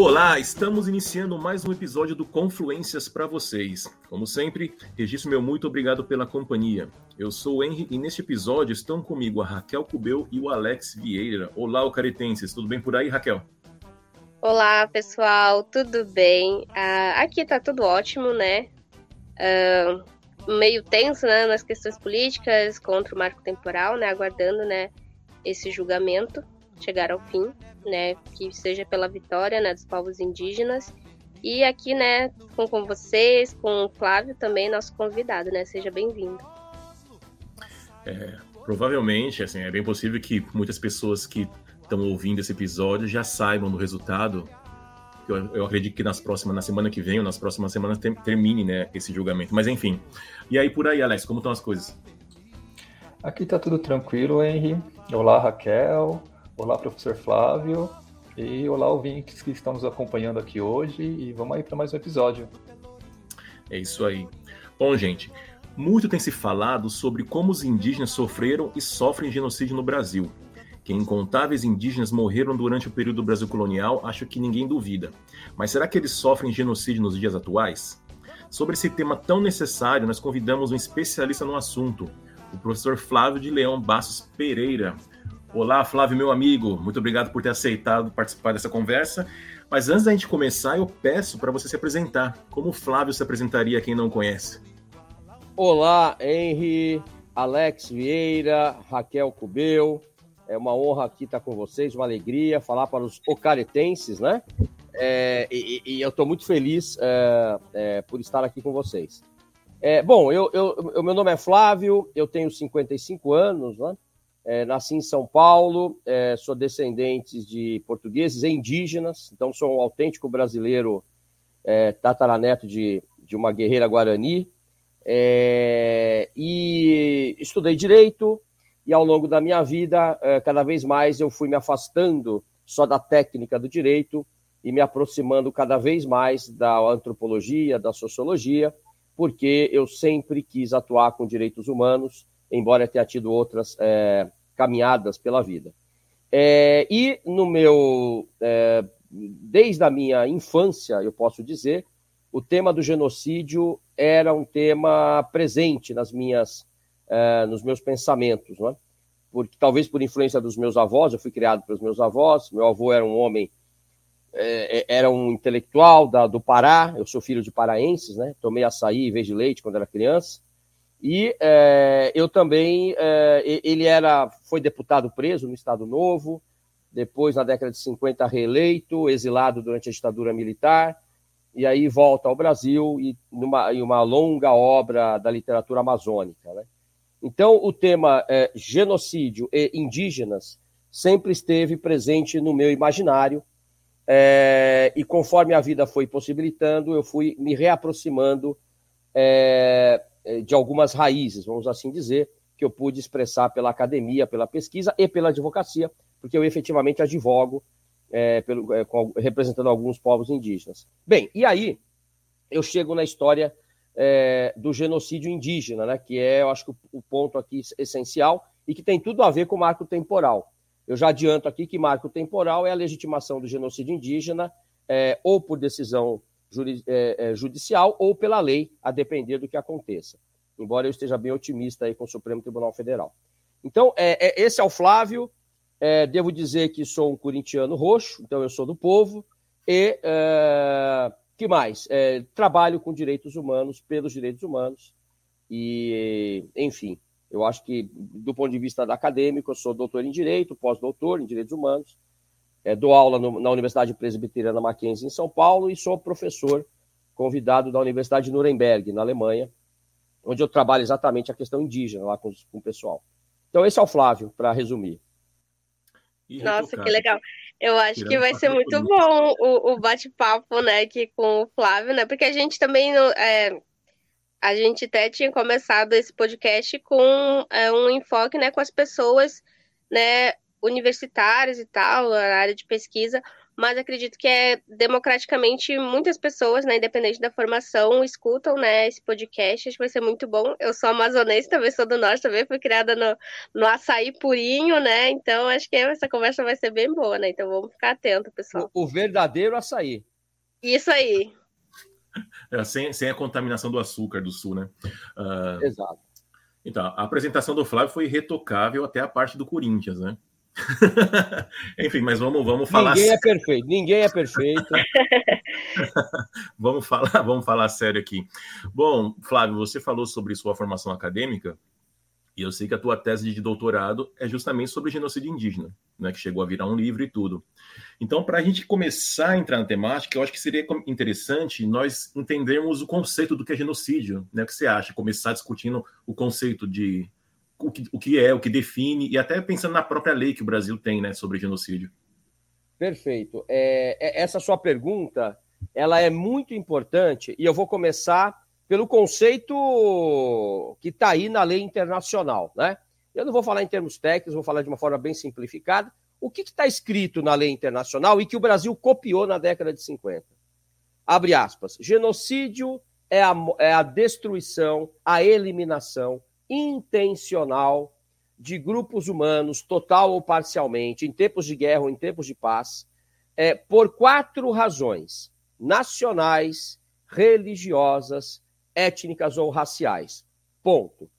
Olá, estamos iniciando mais um episódio do Confluências para vocês. Como sempre, registro meu muito obrigado pela companhia. Eu sou o Henry e neste episódio estão comigo a Raquel Cubeu e o Alex Vieira. Olá, o Caretenses, tudo bem por aí, Raquel? Olá, pessoal, tudo bem? Uh, aqui tá tudo ótimo, né? Uh, meio tenso, né, nas questões políticas contra o marco temporal, né, aguardando, né, esse julgamento chegar ao fim, né, que seja pela vitória, né, dos povos indígenas. E aqui, né, com, com vocês, com o Flávio também, nosso convidado, né, seja bem-vindo. É, provavelmente, assim, é bem possível que muitas pessoas que estão ouvindo esse episódio já saibam do resultado. Eu, eu, acredito que nas próximas, na semana que vem ou nas próximas semanas termine, né, esse julgamento. Mas enfim. E aí por aí, Alex, como estão as coisas? Aqui tá tudo tranquilo, Henry. Olá, Raquel. Olá, professor Flávio. E olá, ouvintes que estão nos acompanhando aqui hoje. E vamos aí para mais um episódio. É isso aí. Bom, gente, muito tem se falado sobre como os indígenas sofreram e sofrem genocídio no Brasil. Que incontáveis indígenas morreram durante o período do Brasil colonial, acho que ninguém duvida. Mas será que eles sofrem genocídio nos dias atuais? Sobre esse tema tão necessário, nós convidamos um especialista no assunto, o professor Flávio de Leão Bassos Pereira, Olá, Flávio, meu amigo. Muito obrigado por ter aceitado participar dessa conversa. Mas antes da gente começar, eu peço para você se apresentar. Como o Flávio se apresentaria a quem não conhece? Olá, Henry, Alex Vieira, Raquel Cubeu. É uma honra aqui estar com vocês, uma alegria falar para os ocaretenses, né? É, e, e, eu estou muito feliz é, é, por estar aqui com vocês. É, bom, eu, eu, meu nome é Flávio, eu tenho 55 anos, né? É, nasci em São Paulo, é, sou descendente de portugueses e indígenas, então sou um autêntico brasileiro, é, tataraneto de, de uma guerreira guarani. É, e estudei direito, e ao longo da minha vida, é, cada vez mais eu fui me afastando só da técnica do direito e me aproximando cada vez mais da antropologia, da sociologia, porque eu sempre quis atuar com direitos humanos, embora tenha tido outras é, caminhadas pela vida. É, e no meu, é, desde a minha infância, eu posso dizer, o tema do genocídio era um tema presente nas minhas, é, nos meus pensamentos, não é? Porque talvez por influência dos meus avós, eu fui criado pelos meus avós. Meu avô era um homem, é, é, era um intelectual da, do Pará. Eu sou filho de paraenses, né? Tomei açaí em vez de leite quando era criança. E é, eu também, é, ele era, foi deputado preso no Estado Novo, depois, na década de 50, reeleito, exilado durante a ditadura militar, e aí volta ao Brasil e numa em uma longa obra da literatura amazônica. Né? Então, o tema é, genocídio e indígenas sempre esteve presente no meu imaginário, é, e conforme a vida foi possibilitando, eu fui me reaproximando é, de algumas raízes, vamos assim dizer, que eu pude expressar pela academia, pela pesquisa e pela advocacia, porque eu efetivamente advogo é, pelo, é, com, representando alguns povos indígenas. Bem, e aí eu chego na história é, do genocídio indígena, né, que é, eu acho que o, o, ponto aqui essencial e que tem tudo a ver com o marco temporal. Eu já adianto aqui que marco temporal é a legitimação do genocídio indígena ou por decisão judicial ou pela lei, a depender do que aconteça. Embora eu esteja bem otimista aí com o Supremo Tribunal Federal. Então, é, é, esse é o Flávio. É, devo dizer que sou um corintiano roxo, então eu sou do povo. E é, que mais? trabalho com direitos humanos, pelos direitos humanos. E, enfim, eu acho que, do ponto de vista acadêmico, eu sou doutor em Direito, pós-doutor em Direitos Humanos, é, dou aula no, na Universidade Presbiteriana Mackenzie, em São Paulo, e sou professor convidado da Universidade de Nuremberg, na Alemanha, onde eu trabalho exatamente a questão indígena lá com, com o pessoal. Então, esse é o Flávio, para resumir. Nossa, que legal. Eu acho que vai ser muito bom o, o bate-papo, né, aqui com o Flávio, né? Porque a gente também é, a gente até tinha começado esse podcast com é, um enfoque, né, com as pessoas, né, universitários e tal, na área de pesquisa, mas acredito que é democraticamente muitas pessoas, né, independente da formação, escutam, né, esse podcast, acho que vai ser muito bom. Eu sou amazonense, também sou do norte, também fui criada no, no açaí purinho, né, então acho que essa conversa vai ser bem boa, né, então vamos ficar atento, pessoal. O, o verdadeiro açaí. Isso aí. É, sem, sem a contaminação do açúcar do sul, né? Uh, Exato. Então, a apresentação do Flávio foi retocável até a parte do Corinthians, né? Enfim, mas vamos, vamos falar. Ninguém é perfeito, ninguém é perfeito. vamos falar, vamos falar sério aqui. Bom, Flávio, você falou sobre sua formação acadêmica e eu sei que a tua tese de doutorado é justamente sobre genocídio indígena, né, que chegou a virar um livro e tudo. Então, para a gente começar a entrar na temática, eu acho que seria interessante nós entendermos o conceito do que é genocídio. Né? O que você acha? Começar discutindo o conceito de o que, o que é, o que define, e até pensando na própria lei que o Brasil tem né, sobre genocídio. Perfeito. É, é essa sua pergunta ela é muito importante e eu vou começar pelo conceito que está aí na lei internacional. Né? Eu não vou falar em termos técnicos, vou falar de uma forma bem simplificada. O que está escrito na lei internacional e que o Brasil copiou na década de 50? Abre aspas. Genocídio é a, é a destruição, a eliminação intencional de grupos humanos, total ou parcialmente, em tempos de guerra ou em tempos de paz, é, por quatro razões: nacionais, religiosas, étnicas ou raciais. Ponto.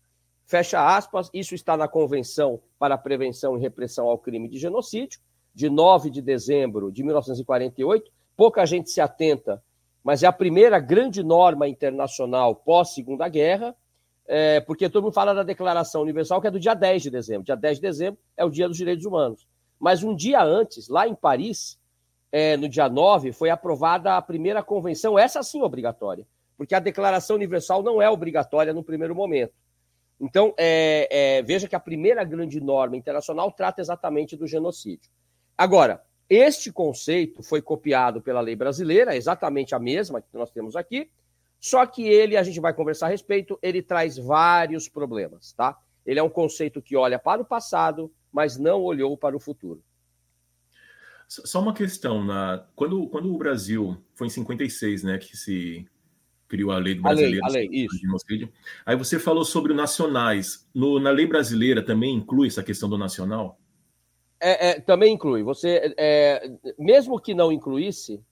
Fecha aspas, isso está na Convenção para a Prevenção e Repressão ao Crime de Genocídio, de 9 de dezembro de 1948. Pouca gente se atenta, mas é a primeira grande norma internacional pós-Segunda Guerra, é, porque todo mundo fala da Declaração Universal, que é do dia 10 de dezembro. Dia 10 de dezembro é o Dia dos Direitos Humanos. Mas um dia antes, lá em Paris, é, no dia 9, foi aprovada a primeira convenção, essa sim obrigatória, porque a Declaração Universal não é obrigatória no primeiro momento. Então, é, é, veja que a primeira grande norma internacional trata exatamente do genocídio. Agora, este conceito foi copiado pela lei brasileira, exatamente a mesma que nós temos aqui, só que ele, a gente vai conversar a respeito, ele traz vários problemas, tá? Ele é um conceito que olha para o passado, mas não olhou para o futuro. Só uma questão, na... quando, quando o Brasil foi em 56, né, que se criou a lei do brasileiro. A lei, a lei isso. Genocídio. Aí você falou sobre o nacionais. No, na lei brasileira também inclui essa questão do nacional? É, é, também inclui. Você, é, mesmo que não incluísse,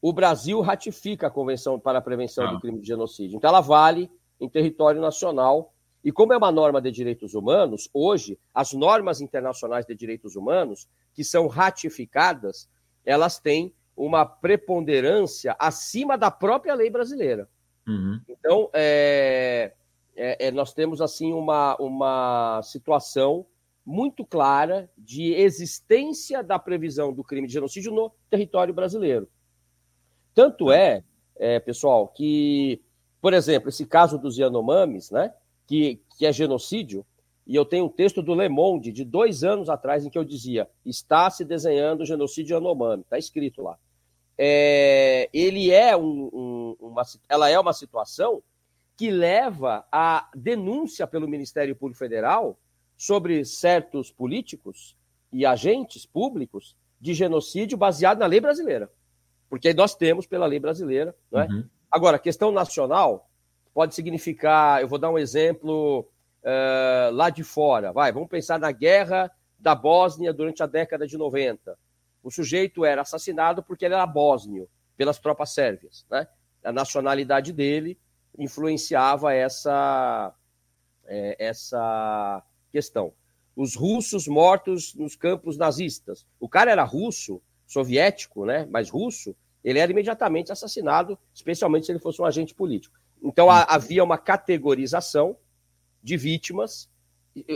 o Brasil ratifica a Convenção para a Prevenção ah. do Crime de Genocídio. Então, ela vale em território nacional. E como é uma norma de direitos humanos, hoje, as normas internacionais de direitos humanos, que são ratificadas, elas têm uma preponderância acima da própria lei brasileira. Uhum. Então, é, é, é, nós temos assim uma, uma situação muito clara de existência da previsão do crime de genocídio no território brasileiro. Tanto é, é pessoal, que, por exemplo, esse caso dos Yanomamis, né, que, que é genocídio, e eu tenho um texto do Le Monde de dois anos atrás em que eu dizia: está se desenhando o genocídio Yanomami, está escrito lá é, ele é um, um, uma, ela é uma situação que leva à denúncia pelo Ministério Público Federal sobre certos políticos e agentes públicos de genocídio baseado na lei brasileira. Porque nós temos pela lei brasileira. Não é? Uhum. Agora, questão nacional pode significar, eu vou dar um exemplo uh, lá de fora. Vai, vamos pensar na guerra da Bósnia durante a década de 90 o sujeito era assassinado porque ele era bósnio, pelas tropas sérvias. Né? A nacionalidade dele influenciava essa, é, essa questão. Os russos mortos nos campos nazistas. O cara era russo, soviético, né? mas russo, ele era imediatamente assassinado, especialmente se ele fosse um agente político. Então havia uma categorização de vítimas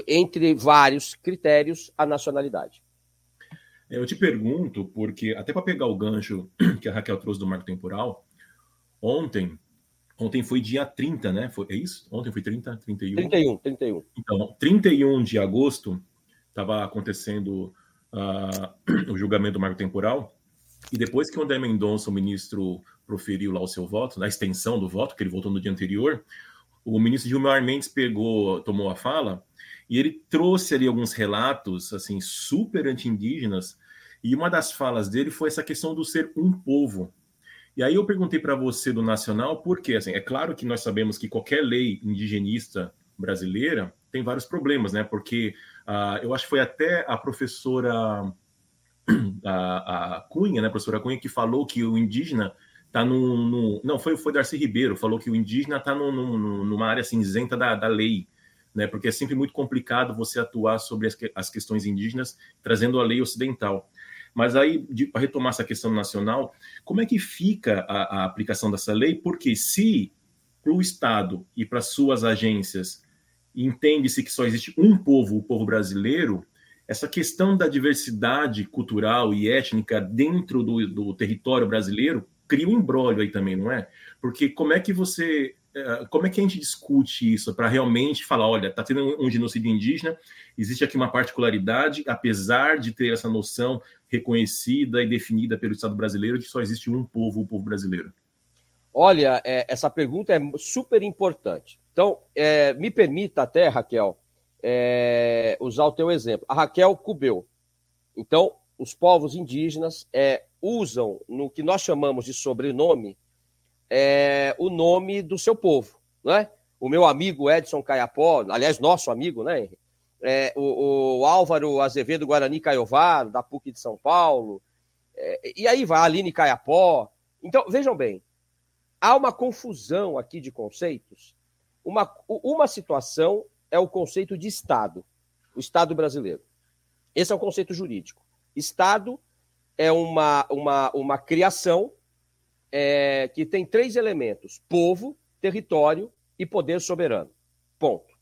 entre vários critérios a nacionalidade. Eu te pergunto, porque até para pegar o gancho que a Raquel trouxe do marco temporal, ontem, ontem foi dia 30, né? Foi, é isso? Ontem foi 30, 31? 31, 31. Então, 31 de agosto estava acontecendo uh, o julgamento do marco temporal, e depois que o André Mendonça, o ministro, proferiu lá o seu voto, na extensão do voto, que ele votou no dia anterior, o ministro Gilmar Mendes pegou, tomou a fala, e ele trouxe ali alguns relatos, assim, super anti-indígenas, E uma das falas dele foi essa questão do ser um povo. E aí eu perguntei para você do Nacional, porque assim, é claro que nós sabemos que qualquer lei indigenista brasileira tem vários problemas, né? Porque uh, eu acho que foi até a professora a, a Cunha, né, professora Cunha, que falou que o indígena está no, Não, foi, foi Darcy Ribeiro, falou que o indígena está numa área cinzenta da, da lei, né? Porque é sempre muito complicado você atuar sobre as, as questões indígenas trazendo a lei ocidental. Mas aí, para retomar essa questão nacional, como é que fica a, a aplicação dessa lei? Porque se para o Estado e para suas agências entende-se que só existe um povo, o povo brasileiro, essa questão da diversidade cultural e étnica dentro do, do território brasileiro cria um embrólio aí também, não é? Porque como é que você é, como é que a gente discute isso para realmente falar, olha, está tendo um genocídio indígena, existe aqui uma particularidade, apesar de ter essa noção reconhecida e definida pelo Estado brasileiro de que só existe um povo, o povo brasileiro? Olha, é, essa pergunta é super importante. Então, é, me permita até, Raquel, é, usar o teu exemplo. A Raquel Cubeu. Então, os povos indígenas é, usam no que nós chamamos de sobrenome é, o nome do seu povo, né? O meu amigo Edson Caiapó, aliás, nosso amigo, né? É, o, o, Álvaro Azevedo Guarani Caiovaro, da PUC de São Paulo, é, e aí vai a Aline Caiapó. Então, vejam bem, há uma confusão aqui de conceitos. Uma, uma situação é o conceito de Estado, o Estado brasileiro. Esse é o conceito jurídico. Estado é uma, uma, uma criação é, que tem três elementos: povo, território e poder soberano. Ponto.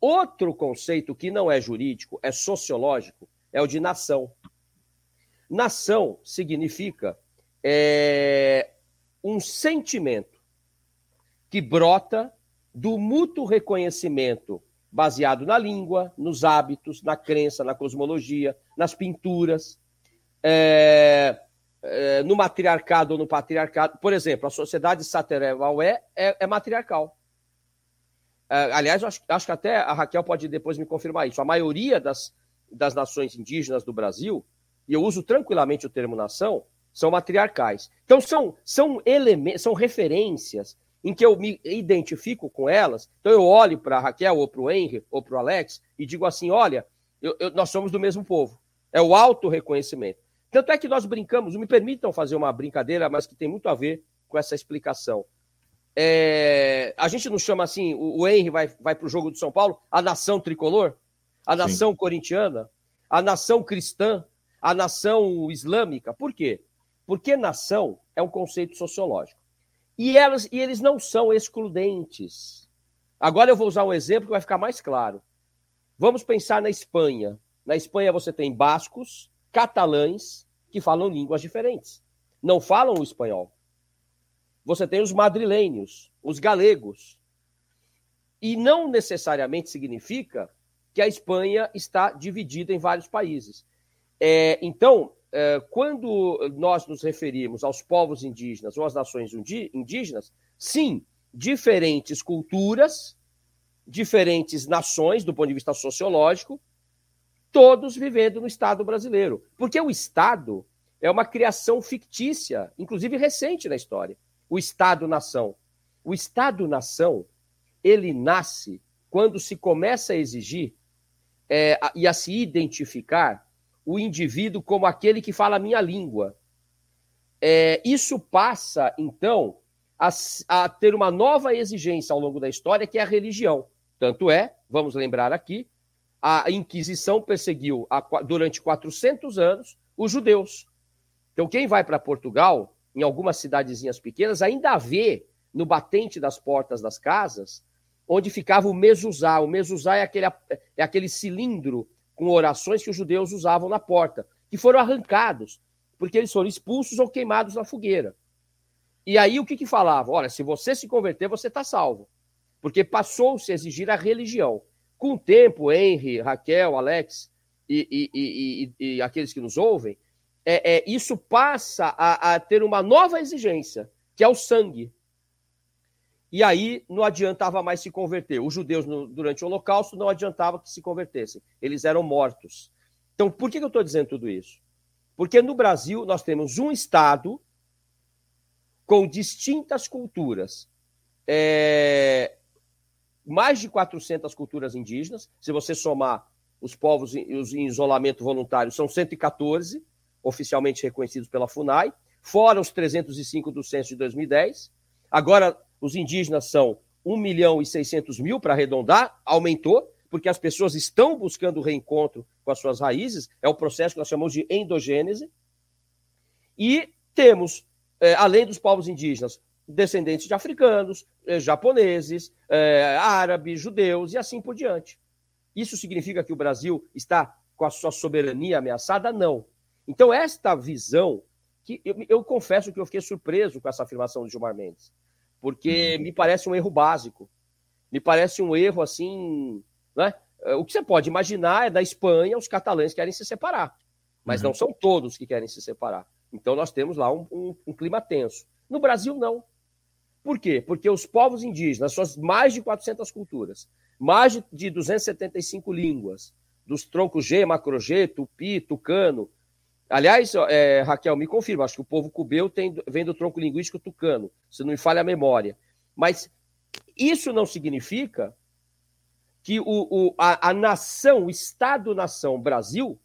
Outro conceito que não é jurídico, é sociológico, é o de nação. Nação significa é, um sentimento que brota do mútuo reconhecimento baseado na língua, nos hábitos, na crença, na cosmologia, nas pinturas, é, é, no matriarcado ou no patriarcado. Por exemplo, a sociedade Sateré-Vaué é, é, matriarcal. É, aliás, acho, acho, que até a Raquel pode depois me confirmar isso. A maioria das, das nações indígenas do Brasil, e eu uso tranquilamente o termo nação, são matriarcais. Então, são, são elementos, são referências em que eu me identifico com elas. Então, eu olho para a Raquel, ou para o Henry, ou para o Alex, e digo assim: olha, eu, eu, nós somos do mesmo povo. É o auto-reconhecimento. Tanto é que nós brincamos, me permitam fazer uma brincadeira, mas que tem muito a ver com essa explicação. É, a gente não chama assim, o, o Henry vai, vai para o jogo de São Paulo, a nação tricolor, a nação Sim. corintiana, a nação cristã, a nação islâmica. Por quê? Porque nação é um conceito sociológico. E, elas, e eles não são excludentes. Agora eu vou usar um exemplo que vai ficar mais claro. Vamos pensar na Espanha. Na Espanha você tem bascos, catalães que falam línguas diferentes. Não falam o espanhol. Você tem os madrilênios, os galegos. E não necessariamente significa que a Espanha está dividida em vários países. É, então, quando nós nos referimos aos povos indígenas ou às nações indígenas, sim, diferentes culturas, diferentes nações do ponto de vista sociológico, todos vivendo no Estado brasileiro. Porque o Estado é uma criação fictícia, inclusive recente na história. O Estado-nação. O Estado-nação, ele nasce quando se começa a exigir é, e a se identificar o indivíduo como aquele que fala a minha língua. É, isso passa, então, a, a ter uma nova exigência ao longo da história, que é a religião. Tanto é, vamos lembrar aqui, a Inquisição perseguiu durante 400 anos os judeus. Então, quem vai para Portugal, em algumas cidadezinhas pequenas, ainda vê no batente das portas das casas onde ficava o mezuzá. O mezuzá é aquele, é aquele cilindro com orações que os judeus usavam na porta, que foram arrancados, porque eles foram expulsos ou queimados na fogueira. E aí o que, que falava? Olha, se você se converter, você está salvo. Porque passou-se a exigir a religião. Com o tempo, Henry, Raquel, Alex e, e, e, e aqueles que nos ouvem, é, é, isso passa a, a, ter uma nova exigência, que é o sangue. E aí não adiantava mais se converter. Os judeus, no, durante o Holocausto, não adiantava que se convertessem. Eles eram mortos. Então, por que, que eu estou dizendo tudo isso? Porque no Brasil nós temos um Estado com distintas culturas. É... Mais de 400 culturas indígenas. Se você somar os povos em isolamento voluntário, são 114 oficialmente reconhecidos pela FUNAI, fora os 305 do censo de 2010. Agora, os indígenas são 1 milhão e 600 mil, para arredondar, aumentou, porque as pessoas estão buscando o reencontro com as suas raízes, é o processo que nós chamamos de endogênese. E temos, é, além dos povos indígenas, descendentes de africanos, é, japoneses, é, árabes, judeus e assim por diante. Isso significa que o Brasil está com a sua soberania ameaçada? Não. Então, esta visão, que eu, eu confesso que eu fiquei surpreso com essa afirmação de Gilmar Mendes, porque uhum. me parece um erro básico. Me parece um erro assim. Né? O que você pode imaginar é da Espanha, os catalães querem se separar, mas uhum. não são todos que querem se separar. Então, nós temos lá um, um, um clima tenso. No Brasil, não. Por quê? Porque os povos indígenas, suas mais de 400 culturas, mais de 275 línguas, dos troncos G, Macro G, Tupi, Tucano, Aliás, é, Raquel, me confirma, acho que o povo cubeu tem, vem do tronco linguístico tucano, se não me falha a memória. Mas isso não significa que o, o a, a, nação, o Estado-nação Brasil,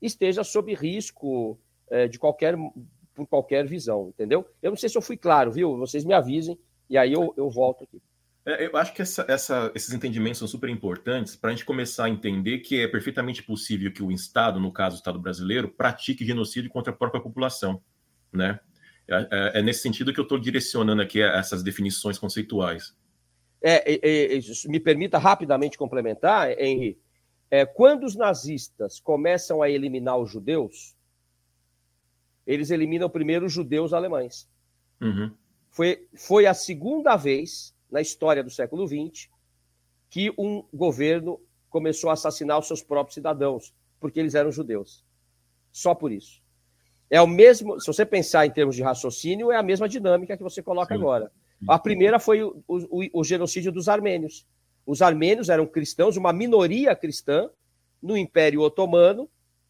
esteja sob risco é, de qualquer, por qualquer visão, entendeu? Eu não sei se eu fui claro, viu? Vocês me avisem e aí eu, eu volto aqui. É, eu acho que essa, essa, esses entendimentos são super importantes para a gente começar a entender que é perfeitamente possível que o Estado, no caso o Estado brasileiro, pratique genocídio contra a própria população, né? É, é, é nesse sentido que eu estou direcionando aqui essas definições conceituais. É, é, é me permita rapidamente complementar, Henri. quando os nazistas começam a eliminar os judeus, eles eliminam primeiro os judeus alemães. Uhum. Foi, foi a segunda vez na história do século XX que um governo começou a assassinar os seus próprios cidadãos, porque eles eram judeus. Só por isso. É o mesmo, se você pensar em termos de raciocínio, é a mesma dinâmica que você coloca Sim. agora. A primeira foi o, o, o, genocídio dos armênios. Os armênios eram cristãos, uma minoria cristã, no Império Otomano.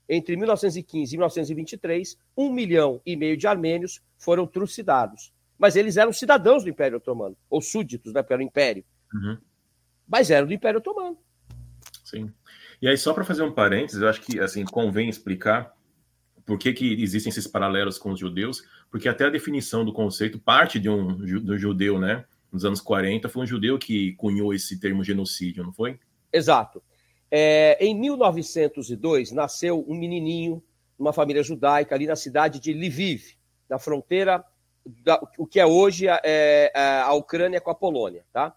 Entre 1915 e 1923, um milhão e meio de armênios foram trucidados mas eles eram cidadãos do Império Otomano, ou súditos né, pelo Império. Uhum. Mas eram do Império Otomano. Sim. E aí, só para fazer um parênteses, eu acho que assim convém explicar por que, que existem esses paralelos com os judeus, porque até a definição do conceito parte de um do judeu, né? Nos anos 40, foi um judeu que cunhou esse termo genocídio, não foi? Exato. É, em 1902, nasceu um menininho, numa família judaica, ali na cidade de Lviv, na fronteira da, o que é hoje a, é, a Ucrânia com a Polônia, tá?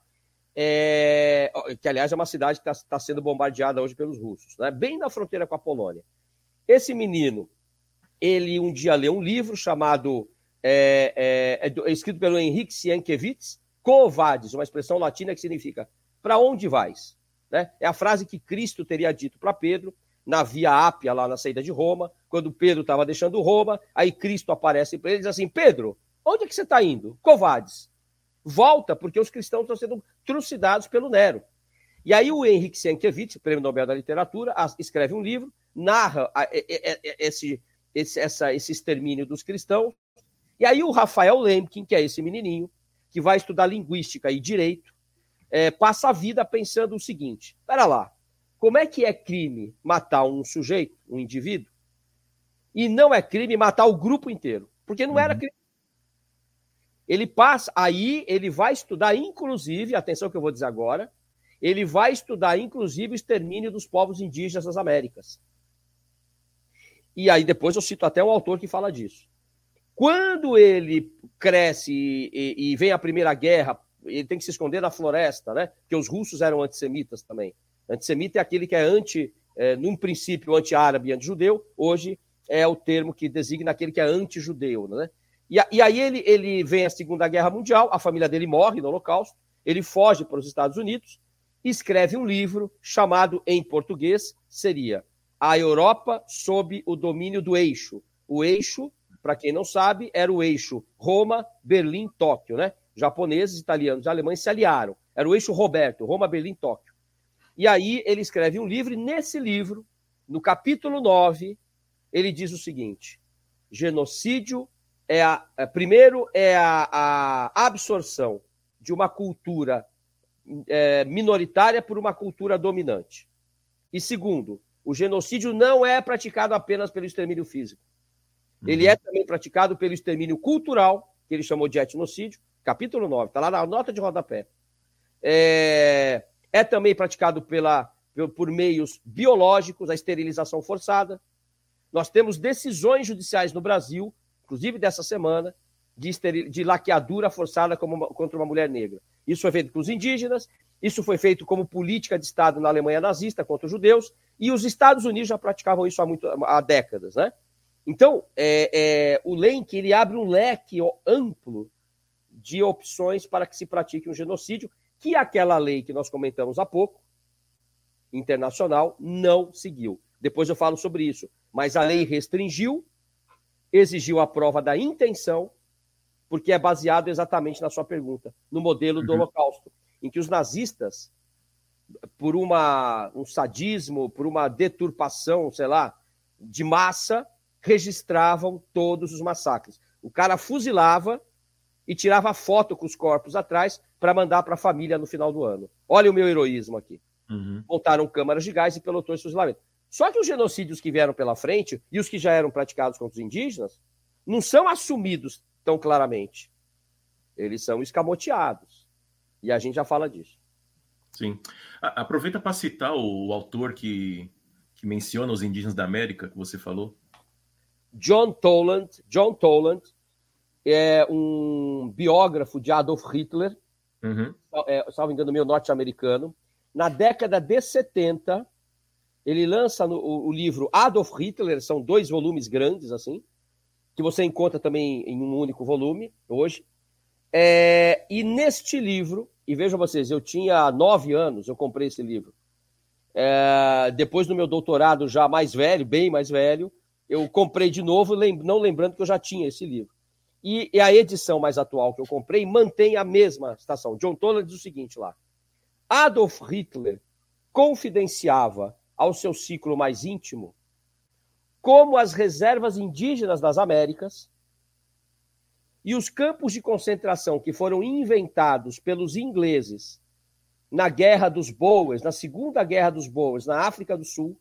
É, que, aliás, é uma cidade que está tá sendo bombardeada hoje pelos russos, né? bem na fronteira com a Polônia. Esse menino, ele um dia leu um livro chamado, é, é, é, é escrito pelo Henrique Sienkiewicz, Covades, uma expressão latina que significa para onde vais? Né? É a frase que Cristo teria dito para Pedro na Via Ápia, lá na saída de Roma, quando Pedro estava deixando Roma, aí Cristo aparece para ele e diz assim, Pedro, Onde é que você está indo? Covades. Volta, porque os cristãos estão sendo trucidados pelo Nero. E aí o Henrique Sienkiewicz, prêmio Nobel da Literatura, escreve um livro, narra esse, esse, essa, esse extermínio dos cristãos. E aí o Rafael Lemkin, que é esse menininho, que vai estudar linguística e direito, é, passa a vida pensando o seguinte: espera lá, como é que é crime matar um sujeito, um indivíduo, e não é crime matar o grupo inteiro? Porque não era uhum. crime ele passa, aí ele vai estudar, inclusive, atenção que eu vou dizer agora, ele vai estudar, inclusive, o extermínio dos povos indígenas das Américas. E aí depois eu cito até um autor que fala disso. Quando ele cresce e, e, e vem a Primeira Guerra, ele tem que se esconder na floresta, né? Porque os russos eram antissemitas também. Antissemita é aquele que é anti, é, num princípio, anti-árabe e anti-judeu, hoje é o termo que designa aquele que é anti-judeu, né? E, e aí ele, ele vem a Segunda Guerra Mundial, a família dele morre no Holocausto, ele foge para os Estados Unidos escreve um livro chamado, em português, seria A Europa sob o domínio do eixo. O eixo, para quem não sabe, era o eixo Roma, Berlim, Tóquio, né? Japoneses, italianos e alemães se aliaram. Era o eixo Roberto, Roma, Berlim, Tóquio. E aí ele escreve um livro, e nesse livro, no capítulo 9, ele diz o seguinte: genocídio é a, é, primeiro é a, a, absorção de uma cultura é, minoritária por uma cultura dominante. E segundo, o genocídio não é praticado apenas pelo extermínio físico. Ele uhum. é também praticado pelo extermínio cultural, que ele chamou de etnocídio, capítulo 9, está lá na nota de rodapé. É, é também praticado pela, por meios biológicos, a esterilização forçada. Nós temos decisões judiciais no Brasil inclusive dessa semana, de, esteril... de laqueadura forçada uma... contra uma mulher negra. Isso foi feito com os indígenas, isso foi feito como política de Estado na Alemanha nazista contra os judeus, e os Estados Unidos já praticavam isso há, muito... há décadas. Né? Então, é, é... o Lenk ele abre um leque amplo de opções para que se pratique um genocídio, que aquela lei que nós comentamos há pouco, internacional, não seguiu. Depois eu falo sobre isso. Mas a lei restringiu exigiu a prova da intenção, porque é baseado exatamente na sua pergunta, no modelo do uhum. Holocausto, em que os nazistas, por uma, um sadismo, por uma deturpação, sei lá, de massa, registravam todos os massacres. O cara fuzilava e tirava foto com os corpos atrás para mandar para a família no final do ano. Olha o meu heroísmo aqui. Uhum. Montaram câmaras de gás e pelotões de fuzilamento. Só que os genocídios que vieram pela frente e os que já eram praticados contra os indígenas não são assumidos tão claramente. Eles são escamoteados. E a gente já fala disso. Sim. Aproveita para citar o autor que, que menciona os indígenas da América, que você falou. John Toland. John Toland é um biógrafo de Adolf Hitler, uhum. é, salvo engano, meu norte-americano. Na década de 70, ele lança no, o, o, livro Adolf Hitler, são dois volumes grandes, assim, que você encontra também em um único volume hoje. É, e neste livro, e vejam vocês, eu tinha nove anos, eu comprei esse livro. É, depois do meu doutorado já mais velho, bem mais velho, eu comprei de novo, não lembrando que eu já tinha esse livro. E, e a edição mais atual que eu comprei mantém a mesma estação. John Toller diz o seguinte lá: Adolf Hitler confidenciava ao seu ciclo mais íntimo, como as reservas indígenas das Américas e os campos de concentração que foram inventados pelos ingleses na Guerra dos Boers, na Segunda Guerra dos Boers, na África do Sul,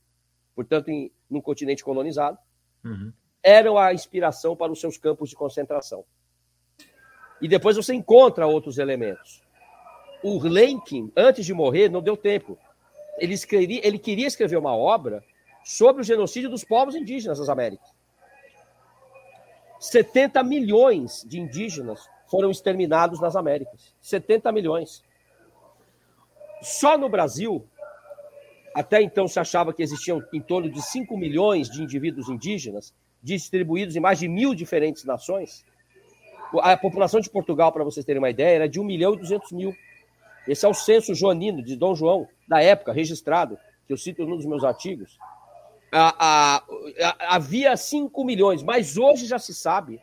portanto, em, num continente colonizado, uhum. eram a inspiração para os seus campos de concentração. E depois você encontra outros elementos. O Lenkin, antes de morrer, não deu tempo ele, escrevi, ele queria escrever uma obra sobre o genocídio dos povos indígenas das Américas. 70 milhões de indígenas foram exterminados nas Américas. 70 milhões. Só no Brasil, até então se achava que existiam em torno de 5 milhões de indivíduos indígenas, distribuídos em mais de mil diferentes nações. A população de Portugal, para vocês terem uma ideia, era de 1 milhão e 200 mil. Esse é o censo joanino de Dom João, da época, registrado, que eu cito num dos meus artigos. havia 5 milhões, mas hoje já se sabe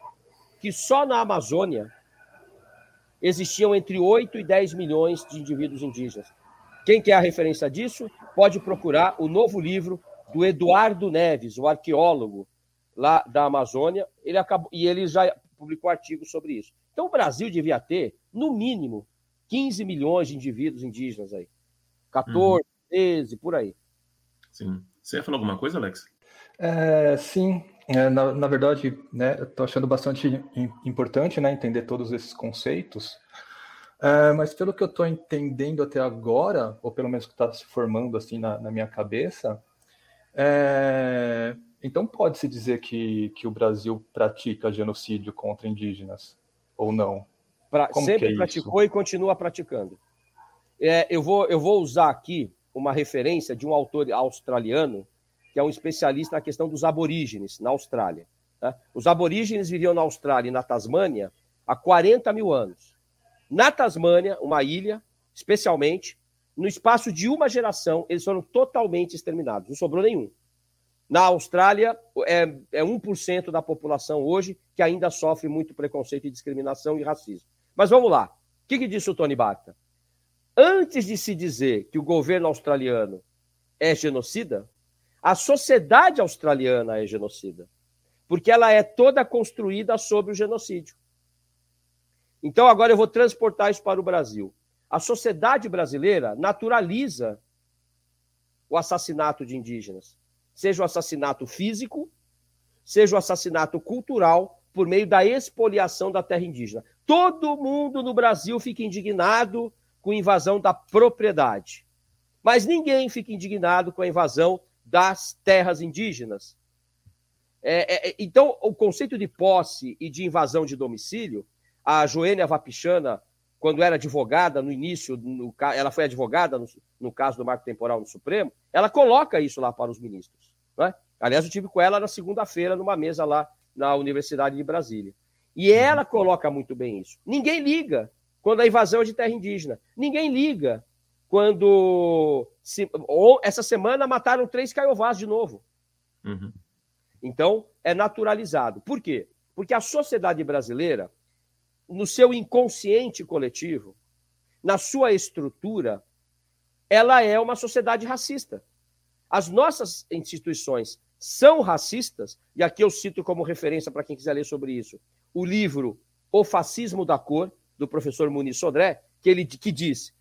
que só na Amazônia existiam entre 8 e 10 milhões de indivíduos indígenas. Quem quer a referência disso, pode procurar o novo livro do Eduardo Neves, o arqueólogo lá da Amazônia, ele acabou, e ele já publicou artigos sobre isso. Então o Brasil devia ter, no mínimo, 15 milhões de indivíduos indígenas aí. 14, uhum. 13, por aí. Sim. Você ia falar alguma coisa, Alex? É, sim, é, na, na, verdade, né, eu estou achando bastante importante né, entender todos esses conceitos, é, mas pelo que eu estou entendendo até agora, ou pelo menos que está se formando assim na, na minha cabeça, é, então pode-se dizer que, que o Brasil pratica genocídio contra indígenas, ou não? Pra, sempre é praticou e continua praticando. É, eu, vou, eu vou usar aqui uma referência de um autor australiano, que é um especialista na questão dos aborígenes na Austrália. Tá? Os aborígenes viviam na Austrália e na Tasmânia há 40 mil anos. Na Tasmânia, uma ilha, especialmente, no espaço de uma geração, eles foram totalmente exterminados, não sobrou nenhum. Na Austrália, é, é 1% da população hoje que ainda sofre muito preconceito e discriminação e racismo. Mas vamos lá. O que, que disse o Tony Barta? Antes de se dizer que o governo australiano é genocida, A sociedade australiana é genocida, porque ela é toda construída sobre o genocídio. Então, agora eu vou transportar isso para o Brasil. A sociedade brasileira naturaliza o assassinato de indígenas, seja o assassinato físico, seja o assassinato cultural, por meio da expoliação da terra indígena. Todo mundo no Brasil fica indignado com a invasão da propriedade, mas ninguém fica indignado com a invasão das terras indígenas. É, é, então, o conceito de posse e de invasão de domicílio a Joênia Vapichana, quando era advogada no início, no, ela foi advogada no, no, caso do marco temporal no Supremo, ela coloca isso lá para os ministros. Né? Aliás, eu tive com ela na segunda-feira, numa mesa lá na Universidade de Brasília. E ela coloca muito bem isso. Ninguém liga quando a invasão é de terra indígena. Ninguém liga quando. Se, ou, essa semana mataram três caiovás de novo. Uhum. Então, é naturalizado. Por quê? Porque a sociedade brasileira no seu inconsciente coletivo, na sua estrutura, ela é uma sociedade racista. As nossas instituições são racistas, e aqui eu cito como referência para quem quiser ler sobre isso, o livro O Fascismo da Cor, do professor Muniz Sodré, que ele que diz: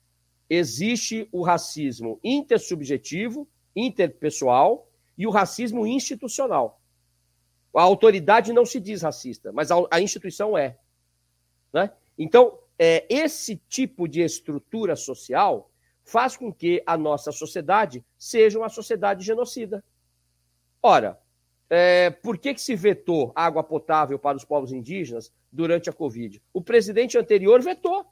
existe o racismo intersubjetivo, interpessoal e o racismo institucional. A autoridade não se diz racista, mas a, a instituição é. Né? Então, é, esse tipo de estrutura social faz com que a nossa sociedade seja uma sociedade genocida. Ora, é, por que, que se vetou água potável para os povos indígenas durante a Covid? O presidente anterior vetou.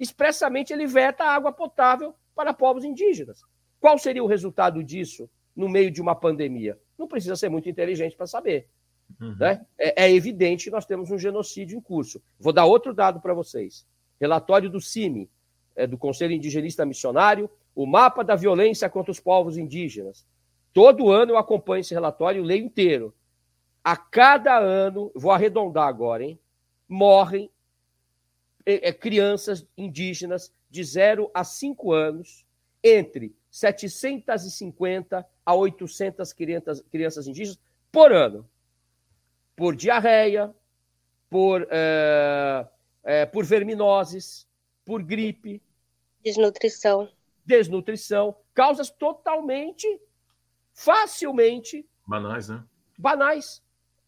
Expressamente, ele veta a água potável para povos indígenas. Qual seria o resultado disso no meio de uma pandemia? Não precisa ser muito inteligente para saber. Uhum. Né? É, é, evidente que nós temos um genocídio em curso. Vou dar outro dado para vocês. Relatório do CIMI, é, do Conselho Indigenista Missionário, o mapa da violência contra os povos indígenas. Todo ano eu acompanho esse relatório e leio inteiro. A cada ano, vou arredondar agora, hein? Morrem é, é crianças indígenas de 0 a 5 anos, entre 750 a 800 crianças, crianças indígenas por ano por diarreia, por, é, é, por verminoses, por gripe. Desnutrição. Desnutrição. Causas totalmente, facilmente. Banais, né? Banais.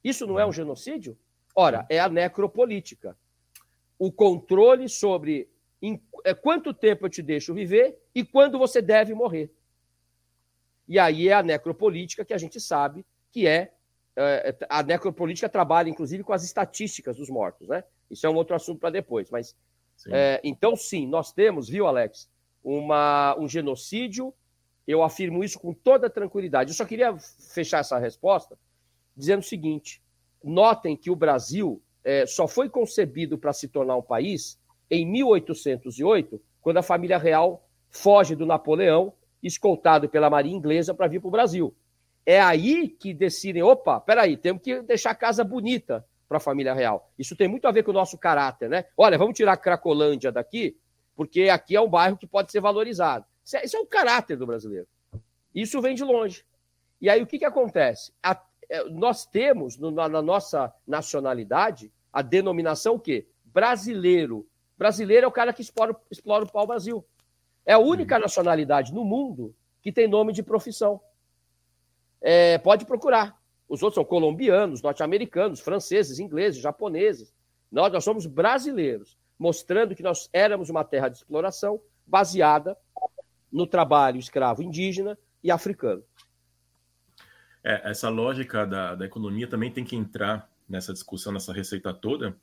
Isso não é um genocídio? Ora, é a necropolítica. O controle sobre em, é, quanto tempo eu te deixo viver e quando você deve morrer. E aí é a necropolítica que a gente sabe que é é, é, a necropolítica trabalha, inclusive, com as estatísticas dos mortos, né? Isso é um outro assunto para depois. Mas sim. É, então, sim, nós temos, viu, Alex, uma, um genocídio. Eu afirmo isso com toda tranquilidade. Eu só queria fechar essa resposta dizendo o seguinte: notem que o Brasil é, só foi concebido para se tornar um país em 1808, quando a família real foge do Napoleão, escoltado pela Marinha Inglesa, para vir para o Brasil. É aí que decidem, opa, peraí, temos que deixar a casa bonita para a família real. Isso tem muito a ver com o nosso caráter, né? Olha, vamos tirar a Cracolândia daqui, porque aqui é um bairro que pode ser valorizado. Isso é, isso é o caráter do brasileiro. Isso vem de longe. E aí o que, que acontece? A, é, nós temos no, na, na, nossa nacionalidade a denominação o quê? Brasileiro. Brasileiro é o cara que explora, explora o pau-brasil. É a única uhum. nacionalidade no mundo que tem nome de profissão é, pode procurar. Os outros são colombianos, norte-americanos, franceses, ingleses, japoneses. Nós, nós somos brasileiros, mostrando que nós éramos uma terra de exploração baseada no trabalho escravo indígena e africano. É, essa lógica da, da economia também tem que entrar nessa discussão, nessa receita toda,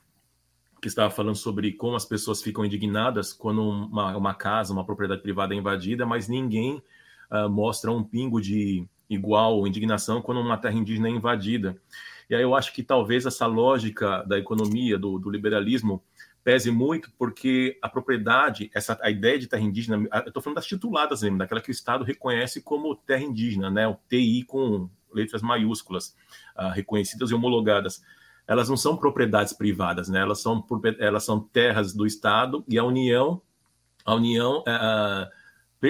que estava falando sobre como as pessoas ficam indignadas quando uma, uma casa, uma propriedade privada é invadida, mas ninguém uh, mostra um pingo de igual indignação quando uma terra indígena é invadida. E aí eu acho que talvez essa lógica da economia, do, do liberalismo, pese muito, porque a propriedade, essa, a ideia de terra indígena, eu estou falando das tituladas mesmo, daquela que o Estado reconhece como terra indígena, né? o TI com letras maiúsculas, uh, reconhecidas e homologadas. Elas não são propriedades privadas, né? elas, são, elas são terras do Estado e a União, a União uh,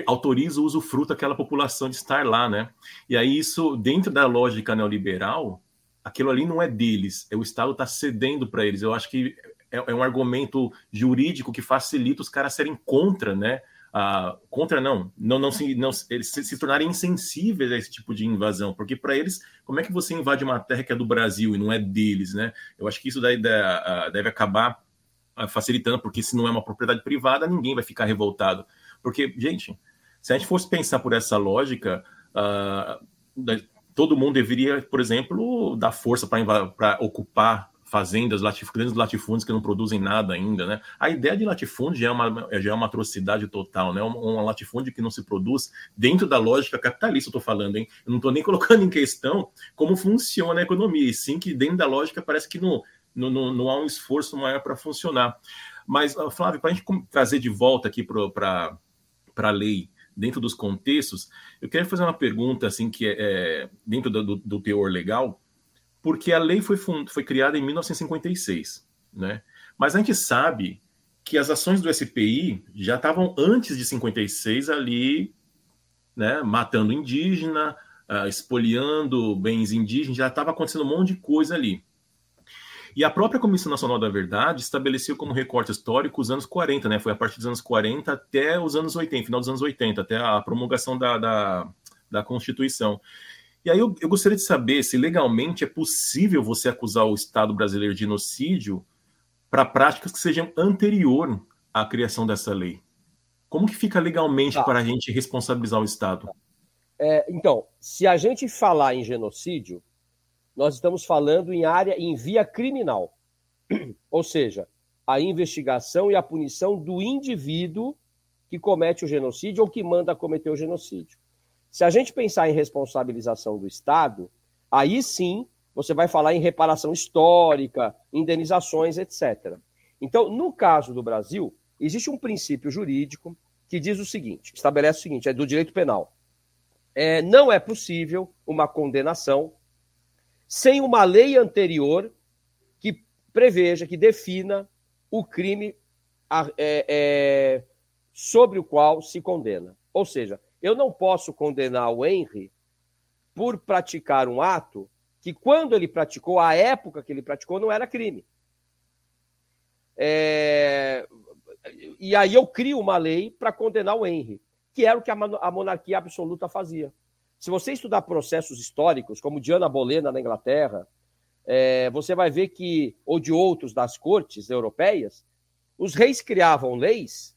autoriza o usufruto daquela população de estar lá, né? E aí isso, dentro da lógica neoliberal, aquilo ali não é deles, é o Estado está cedendo para eles. Eu acho que é, um argumento jurídico que facilita os caras serem contra, né? Ah, contra não, não, não, se, não eles se, se tornarem insensíveis a esse tipo de invasão, porque para eles, como é que você invade uma terra que é do Brasil e não é deles, né? Eu acho que isso daí deve, deve acabar ah, facilitando, porque se não é uma propriedade privada, ninguém vai ficar revoltado. Porque, gente, se a gente fosse pensar por essa lógica, todo mundo deveria, por exemplo, dar força para ocupar fazendas, latif grandes latifúndios que não produzem nada ainda, né? A ideia de latifúndio já é uma, já é uma atrocidade total, né? Um, latifúndio que não se produz dentro da lógica capitalista, eu estou falando, hein? Eu não estou nem colocando em questão como funciona a economia, e sim que dentro da lógica parece que não, não, não, não há um esforço maior para funcionar. Mas, Flávio, para a gente trazer de volta aqui para a lei, dentro dos contextos, eu quero fazer uma pergunta assim que é, é dentro do, do, teor legal, porque a lei foi, foi criada em 1956, né? Mas a gente sabe que as ações do SPI já estavam antes de 56 ali, né, matando indígena, uh, espoliando bens indígenas, já estava acontecendo um monte de coisa ali. E a própria Comissão Nacional da Verdade estabeleceu como recorte histórico os anos 40, né? Foi a partir dos anos 40 até os anos 80, final dos anos 80, até a promulgação da, da, da Constituição. E aí eu, eu, gostaria de saber se legalmente é possível você acusar o Estado brasileiro de genocídio para práticas que sejam anterior à criação dessa lei. Como que fica legalmente tá. para a gente responsabilizar o Estado? É, então, se a gente falar em genocídio, nós estamos falando em área em via criminal. Ou seja, a investigação e a punição do indivíduo que comete o genocídio ou que manda cometer o genocídio. Se a gente pensar em responsabilização do Estado, aí sim você vai falar em reparação histórica, indenizações, etc. Então, no caso do Brasil, existe um princípio jurídico que diz o seguinte: estabelece o seguinte, é do direito penal. É, não é possível uma condenação sem uma lei anterior que preveja, que defina o crime é, é, sobre o qual se condena. Ou seja, eu não posso condenar o Henry por praticar um ato que, quando ele praticou, a época que ele praticou, não era crime. É... E aí eu crio uma lei para condenar o Henry, que era o que a monarquia absoluta fazia. Se você estudar processos históricos, como Diana Bolena na Inglaterra, é, você vai ver que, ou de outros das cortes europeias, os reis criavam leis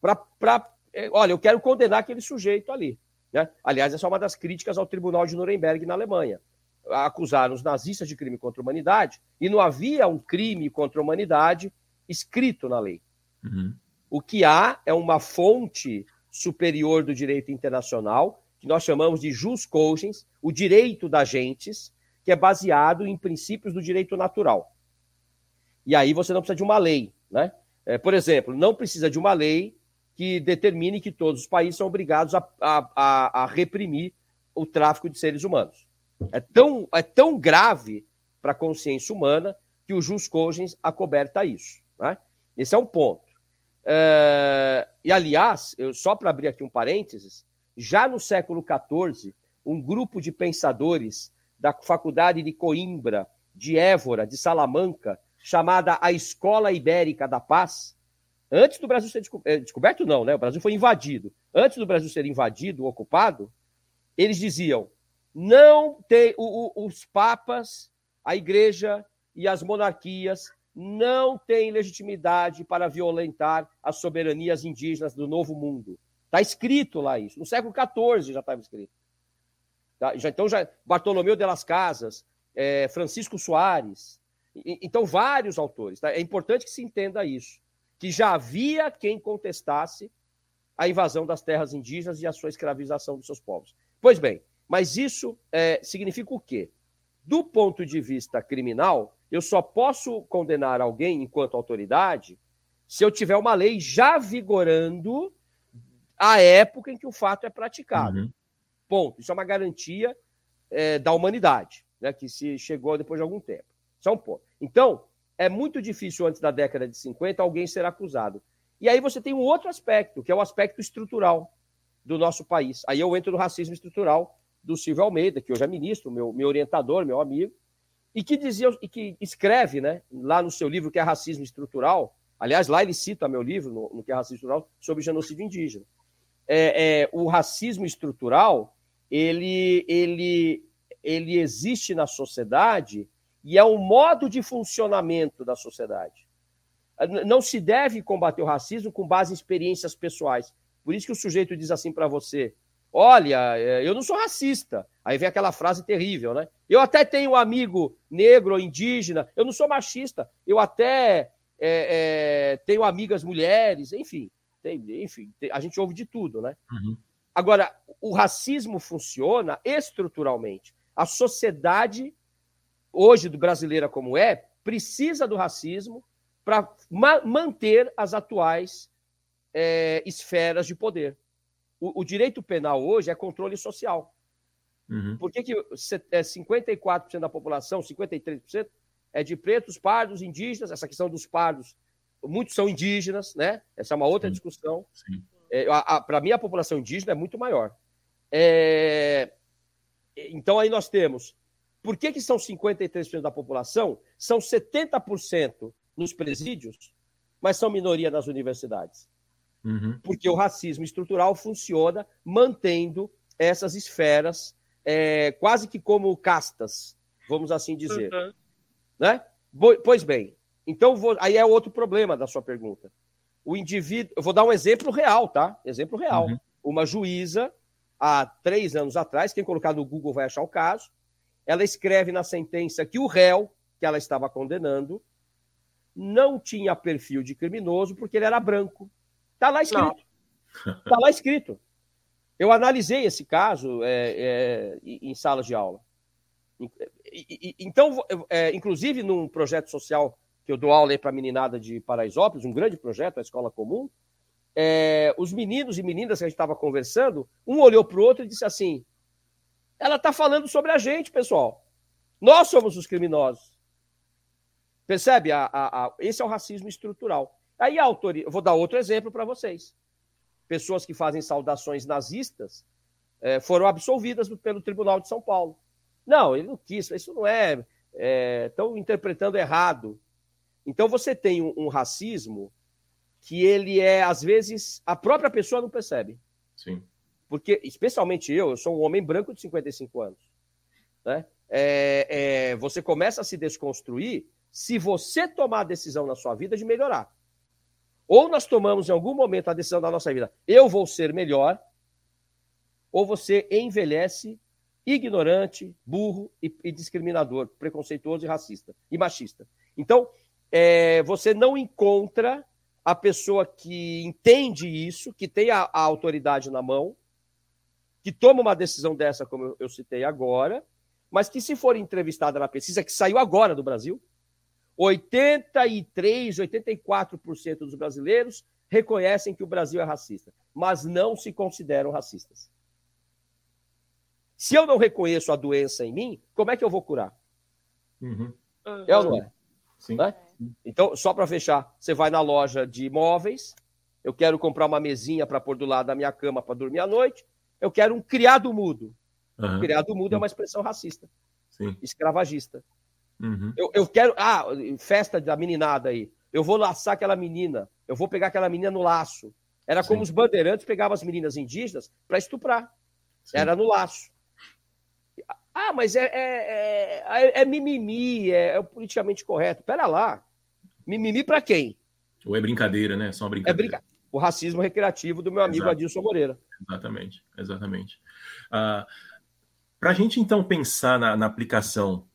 para. É, olha, eu quero condenar aquele sujeito ali. Né? Aliás, essa é uma das críticas ao Tribunal de Nuremberg na Alemanha. Acusaram os nazistas de crime contra a humanidade e não havia um crime contra a humanidade escrito na lei. Uhum. O que há é uma fonte superior do direito internacional que nós chamamos de jus cogens, o direito das gentes, que é baseado em princípios do direito natural. E aí você não precisa de uma lei, né? É, por exemplo, não precisa de uma lei que determine que todos os países são obrigados a, a, a, reprimir o tráfico de seres humanos. É tão, é tão grave para a consciência humana que o jus cogens acoberta isso. Né? Esse é um ponto. É, e, aliás, eu, só para abrir aqui um parênteses, já no século XIV, um grupo de pensadores da Faculdade de Coimbra, de Évora, de Salamanca, chamada a Escola Ibérica da Paz, antes do Brasil ser eh, descoberto, não, né? O Brasil foi invadido. Antes do Brasil ser invadido, ocupado, eles diziam: não tem o, o, os papas, a igreja e as monarquias não têm legitimidade para violentar as soberanias indígenas do novo mundo. Está escrito lá isso. No século XIV já estava escrito. Tá? Já, então, já, Bartolomeu de las Casas, é, Francisco Soares. E, então, vários autores. Tá? É importante que se entenda isso. Que já havia quem contestasse a invasão das terras indígenas e a sua escravização dos seus povos. Pois bem, mas isso é, significa o quê? Do ponto de vista criminal, eu só posso condenar alguém enquanto autoridade se eu tiver uma lei já vigorando a época em que o fato é praticado. Uhum. Ponto. Isso é uma garantia é, da humanidade, né, que se chegou depois de algum tempo. Isso é um ponto. Então, é muito difícil antes da década de 50 alguém ser acusado. E aí você tem um outro aspecto, que é o aspecto estrutural. do nosso país. Aí eu entro no racismo estrutural do Silvio Almeida, que hoje é ministro, meu, meu orientador, meu amigo, e que dizia e que escreve, né, lá no seu livro que é Racismo Estrutural. Aliás, lá ele cita meu livro, no, no que é Racismo Estrutural, sobre genocídio indígena. É, é, o racismo estrutural ele, ele, ele existe na sociedade e é um modo de funcionamento da sociedade. Não se deve combater o racismo com base em experiências pessoais. Por isso que o sujeito diz assim para você: Olha, é, eu não sou racista. Aí vem aquela frase terrível, né? Eu até tenho um amigo negro ou indígena, eu não sou machista, eu até é, é, tenho amigas mulheres, enfim, tem, enfim, tem, a gente ouve de tudo, né? Uhum. Agora, o racismo funciona estruturalmente. A sociedade, hoje, do brasileira como é, precisa do racismo para ma manter as atuais é, esferas de poder o, o direito penal hoje é controle social. Uhum. Por que, que 54% é, da população, 53%, é de pretos, pardos, indígenas? Essa questão dos pardos, muitos são indígenas, né? Essa é uma outra Sim. discussão. É, Para mim, a população indígena é muito maior. É... Então, aí nós temos. Por que, que são 53% da população? São 70% nos presídios, mas são minoria nas universidades. Uhum. Porque o racismo estrutural funciona mantendo essas esferas é, quase que como castas, vamos assim dizer. Uhum. Né? Pois bem, então vou, aí é outro problema da sua pergunta. O indivíduo, eu vou dar um exemplo real, tá? Exemplo real. Uhum. Uma juíza, há três anos atrás, quem colocar no Google vai achar o caso, ela escreve na sentença que o réu que ela estava condenando não tinha perfil de criminoso porque ele era branco. Está lá escrito. Está lá escrito. Eu analisei esse caso é, é, em salas de aula. Então, é, inclusive num projeto social que eu dou aula para a meninada de Paraisópolis, um grande projeto, a Escola Comum, é, os meninos e meninas que a gente estava conversando, um olhou para o outro e disse assim: ela está falando sobre a gente, pessoal. Nós somos os criminosos. Percebe? A, a, a, esse é o racismo estrutural. Aí autoria, eu vou dar outro exemplo para vocês. Pessoas que fazem saudações nazistas é, foram absolvidas pelo Tribunal de São Paulo. Não, ele não quis, isso não é. Estão é, interpretando errado. Então você tem um, um, racismo que ele é, às vezes, a própria pessoa não percebe. Sim. Porque, especialmente eu, eu sou um homem branco de 55 anos. Né? É, é, você começa a se desconstruir se você tomar a decisão na sua vida de melhorar. Ou nós tomamos em algum momento a decisão da nossa vida, eu vou ser melhor, ou você envelhece ignorante, burro e, e discriminador, preconceituoso e racista e machista. Então, é, você não encontra a pessoa que entende isso, que tem a, a autoridade na mão, que toma uma decisão dessa, como eu, citei agora, mas que, se for entrevistada na pesquisa, que saiu agora do Brasil, 83, 84% dos brasileiros reconhecem que o Brasil é racista, mas não se consideram racistas. Se eu não reconheço a doença em mim, como é que eu vou curar? Uhum. É ou não é? Sim. Né? Então, só para fechar, você vai na loja de imóveis, eu quero comprar uma mesinha para pôr do lado da minha cama para dormir à noite, eu quero um criado mudo. Uhum. Criado mudo é uma expressão racista, Sim. escravagista. Uhum. Eu, eu quero. Ah, festa da meninada aí. Eu vou laçar aquela menina. Eu vou pegar aquela menina no laço. Era Sim. como os bandeirantes pegavam as meninas indígenas para estuprar. Sim. Era no laço. Ah, mas é, é, é, é mimimi, é, é, o politicamente correto. Pera lá. Mimimi para quem? Ou é brincadeira, né? Só brincadeira. É brinca... O racismo recreativo do meu amigo Exato. Adilson Moreira. Exatamente, exatamente. Ah, para a gente então pensar na, na aplicação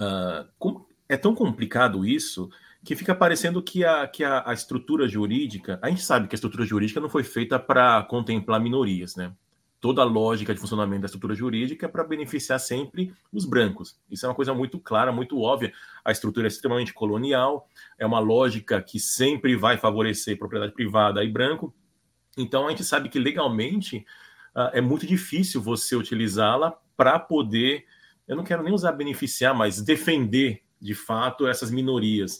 Uh, é tão complicado isso que fica parecendo que, a, que a, a, estrutura jurídica. A gente sabe que a estrutura jurídica não foi feita para contemplar minorias, né? Toda a lógica de funcionamento da estrutura jurídica para beneficiar sempre os brancos. Isso é uma coisa muito clara, muito óbvia. A estrutura é extremamente colonial, é uma lógica que sempre vai favorecer propriedade privada e branco. Então a gente sabe que legalmente uh, é muito difícil você utilizá-la para poder eu não quero nem usar beneficiar, mas defender de fato essas minorias.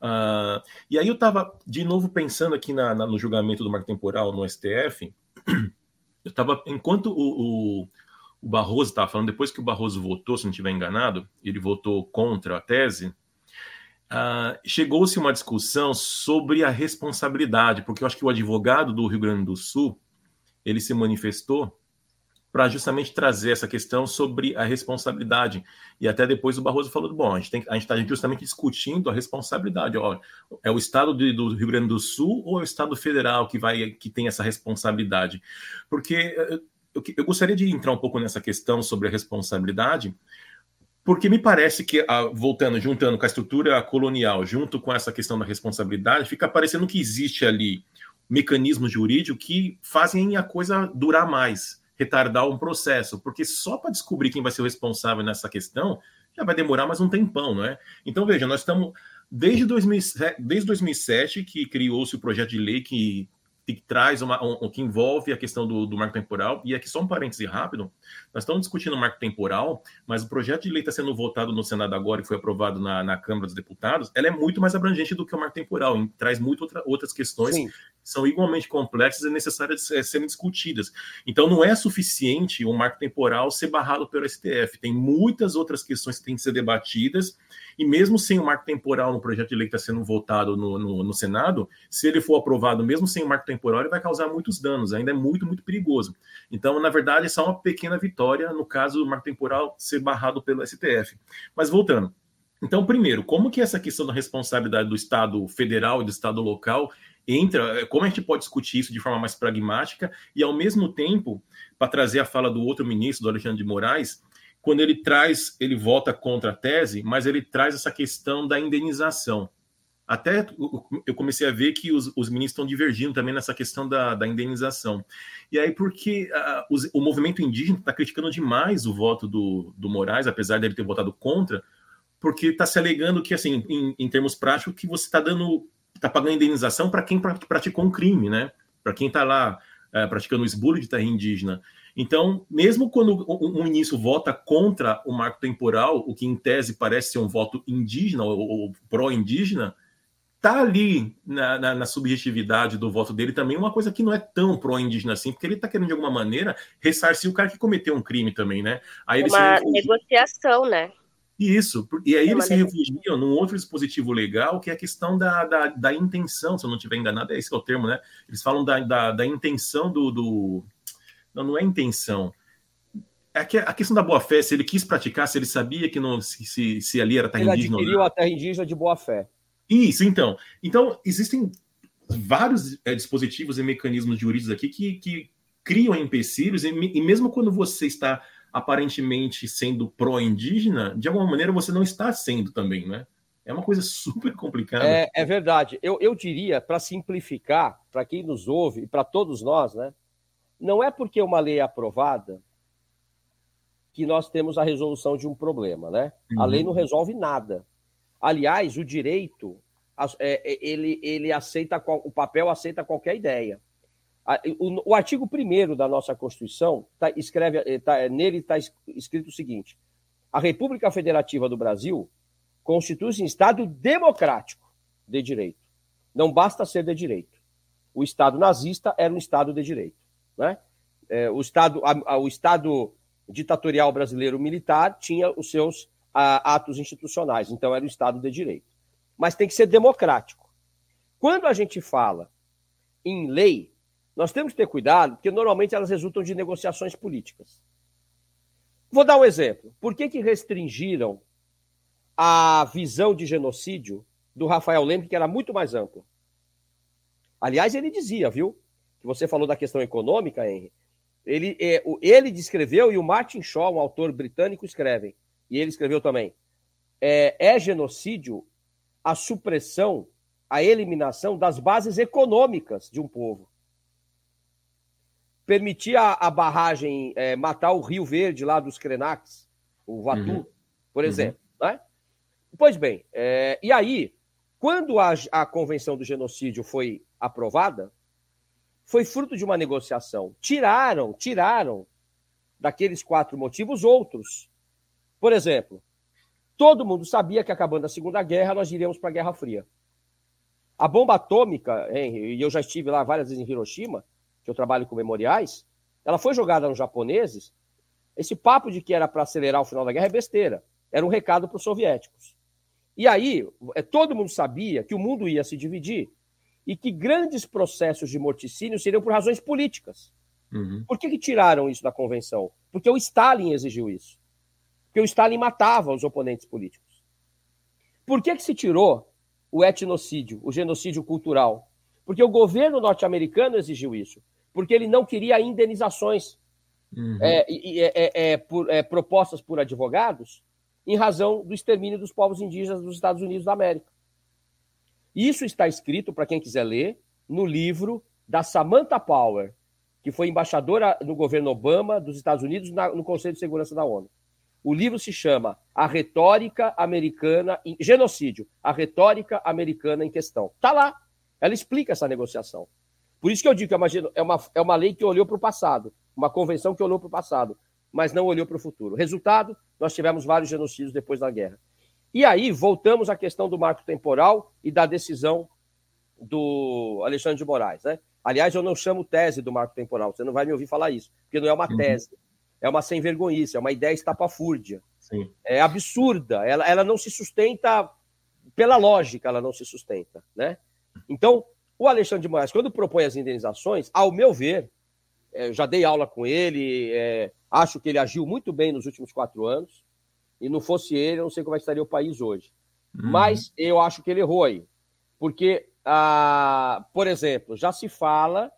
Uh, e aí eu estava de novo pensando aqui na, na, no julgamento do marco temporal no STF, eu tava, enquanto o, o, o Barroso estava falando, depois que o Barroso votou, se não estiver enganado, ele votou contra a tese, uh, chegou-se uma discussão sobre a responsabilidade, porque eu acho que o advogado do Rio Grande do Sul, ele se manifestou para justamente trazer essa questão sobre a responsabilidade. E até depois o Barroso falou: bom, a gente está justamente discutindo a responsabilidade. Ó, é o Estado de, do Rio Grande do Sul ou é o Estado federal que vai que tem essa responsabilidade? Porque eh, eu, eu gostaria de entrar um pouco nessa questão sobre a responsabilidade, porque me parece que, ah, voltando, juntando com a estrutura colonial, junto com essa questão da responsabilidade, fica parecendo que existe ali mecanismos jurídicos que fazem a coisa durar mais retardar um processo, porque só para descobrir quem vai ser o responsável nessa questão já vai demorar mais um tempão, não é? Então, veja, nós estamos desde, 2007, desde 2007 que criou-se o projeto de lei que que traz uma, um, que envolve a questão do, do, marco temporal. E aqui só um parêntese rápido: nós estamos discutindo o marco temporal, mas o projeto de lei está sendo votado no Senado agora e foi aprovado na, na, Câmara dos Deputados. Ela é muito mais abrangente do que o marco temporal, e traz muito outra, outras questões Sim. que são igualmente complexas e necessárias de serem discutidas. Então, não é suficiente o marco temporal ser barrado pelo STF. Tem muitas outras questões que têm que ser debatidas e mesmo sem o marco temporal no projeto de lei que está sendo votado no, no, no, Senado, se ele for aprovado mesmo sem o marco temporal, ele vai causar muitos danos, ainda é muito, muito perigoso. Então, na verdade, é só uma pequena vitória no caso do marco temporal ser barrado pelo STF. Mas voltando. Então, primeiro, como que essa questão da responsabilidade do Estado federal e do Estado local entra, como a gente pode discutir isso de forma mais pragmática e, ao mesmo tempo, para trazer a fala do outro ministro, do Alexandre de Moraes, quando ele traz, ele vota contra a tese, mas ele traz essa questão da indenização. Até eu comecei a ver que os, os ministros estão divergindo também nessa questão da, da indenização. E aí, porque uh, os, o movimento indígena está criticando demais o voto do, do Moraes, apesar dele ter votado contra, porque está se alegando que, assim, em, em termos práticos, que você está dando, está pagando indenização para quem praticou um crime, né? Para quem está lá uh, praticando o esbulho de terra indígena. Então, mesmo quando um ministro vota contra o marco temporal, o que em tese parece ser um voto indígena ou, ou pró-indígena, tá ali na, na, na, subjetividade do voto dele também uma coisa que não é tão pró-indígena assim, porque ele está querendo de alguma maneira ressarcir o cara que cometeu um crime também, né? Aí uma negociação, né? Isso, e aí é eles se refugiam num outro dispositivo legal, que é a questão da, da, da intenção, se eu não estiver enganado, é esse é o termo, né? Eles falam da, da, da intenção do, do, não, não é intenção. É que a questão da boa-fé, se ele quis praticar, se ele sabia que não, se, se, se ali era terra ele indígena. Ele adquiriu a terra indígena de boa-fé. Isso, então. Então, existem vários é, dispositivos e mecanismos jurídicos aqui que, que criam empecilhos, e, e mesmo quando você está aparentemente sendo pró-indígena, de alguma maneira você não está sendo também, né? É uma coisa super complicada. É, é verdade. Eu, eu diria, para simplificar, para quem nos ouve e para todos nós, né? Não é porque uma lei é aprovada que nós temos a resolução de um problema, né? Uhum. A lei não resolve nada. Aliás, o direito, é, é, ele, ele aceita, o papel aceita qualquer ideia. O, artigo 1 da nossa Constituição, tá, escreve, eh, tá, nele está escrito o seguinte: a República Federativa do Brasil constitui-se em Estado democrático de direito. Não basta ser de direito. O Estado nazista era um Estado de direito. Né? É, o, estado, a, a, o Estado ditatorial brasileiro militar tinha os seus a, atos institucionais, então era o Estado de Direito. Mas tem que ser democrático. Quando a gente fala em lei, nós temos que ter cuidado, porque normalmente elas resultam de negociações políticas. Vou dar um exemplo. Por que, que restringiram a visão de genocídio do Rafael Lembre, que era muito mais ampla? Aliás, ele dizia, viu? Que você falou da questão econômica, Henry, ele, é, ele descreveu e o Martin Shaw, um autor britânico, escrevem, e ele escreveu também, é, é genocídio a supressão, a eliminação das bases econômicas de um povo. Permitir a, a barragem é, matar o Rio Verde lá dos Krenax, o Vatu, uhum. por uhum. exemplo. Uhum. Né? Pois bem, é, e aí, quando a, a Convenção do Genocídio foi aprovada, foi fruto de uma negociação. Tiraram, tiraram daqueles quatro motivos outros. Por exemplo, todo mundo sabia que acabando a Segunda Guerra nós iríamos para a Guerra Fria. A bomba atômica, e eu já estive lá várias vezes em Hiroshima, que eu trabalho com memoriais, ela foi jogada nos japoneses. Esse papo de que era para acelerar o final da guerra é besteira. Era um recado para os soviéticos. E aí, é, todo mundo sabia que o mundo ia se dividir e que grandes processos de morticínio seriam por razões políticas. Uhum. Por que, que tiraram isso da convenção? Porque o Stalin exigiu isso. Porque o Stalin matava os oponentes políticos. Por que, que se tirou o etnocídio, o genocídio cultural? Porque o governo norte-americano exigiu isso. Porque ele não queria indenizações uhum. é, é, é, por, é, propostas por advogados em razão do extermínio dos povos indígenas dos Estados Unidos da América. Isso está escrito, para quem quiser ler, no livro da Samantha Power, que foi embaixadora no governo Obama dos Estados Unidos no Conselho de Segurança da ONU. O livro se chama A Retórica Americana em Genocídio, a retórica americana em questão. Está lá. Ela explica essa negociação. Por isso que eu digo que é uma, é uma, é uma lei que olhou para o passado, uma convenção que olhou para o passado, mas não olhou para o futuro. Resultado, nós tivemos vários genocídios depois da guerra. E aí, voltamos à questão do marco temporal e da decisão do Alexandre de Moraes. Né? Aliás, eu não chamo tese do marco temporal, você não vai me ouvir falar isso, porque não é uma uhum. tese, é uma sem vergonhice, é uma ideia estapafúrdia. Sim. É absurda, ela, ela não se sustenta pela lógica, ela não se sustenta. Né? Então, o Alexandre de Moraes, quando propõe as indenizações, ao meu ver, é, já dei aula com ele, é, acho que ele agiu muito bem nos últimos quatro anos e não fosse ele, eu não sei como é estaria o país hoje. Uhum. Mas eu acho que ele errou aí. Porque, ah, por exemplo, já se fala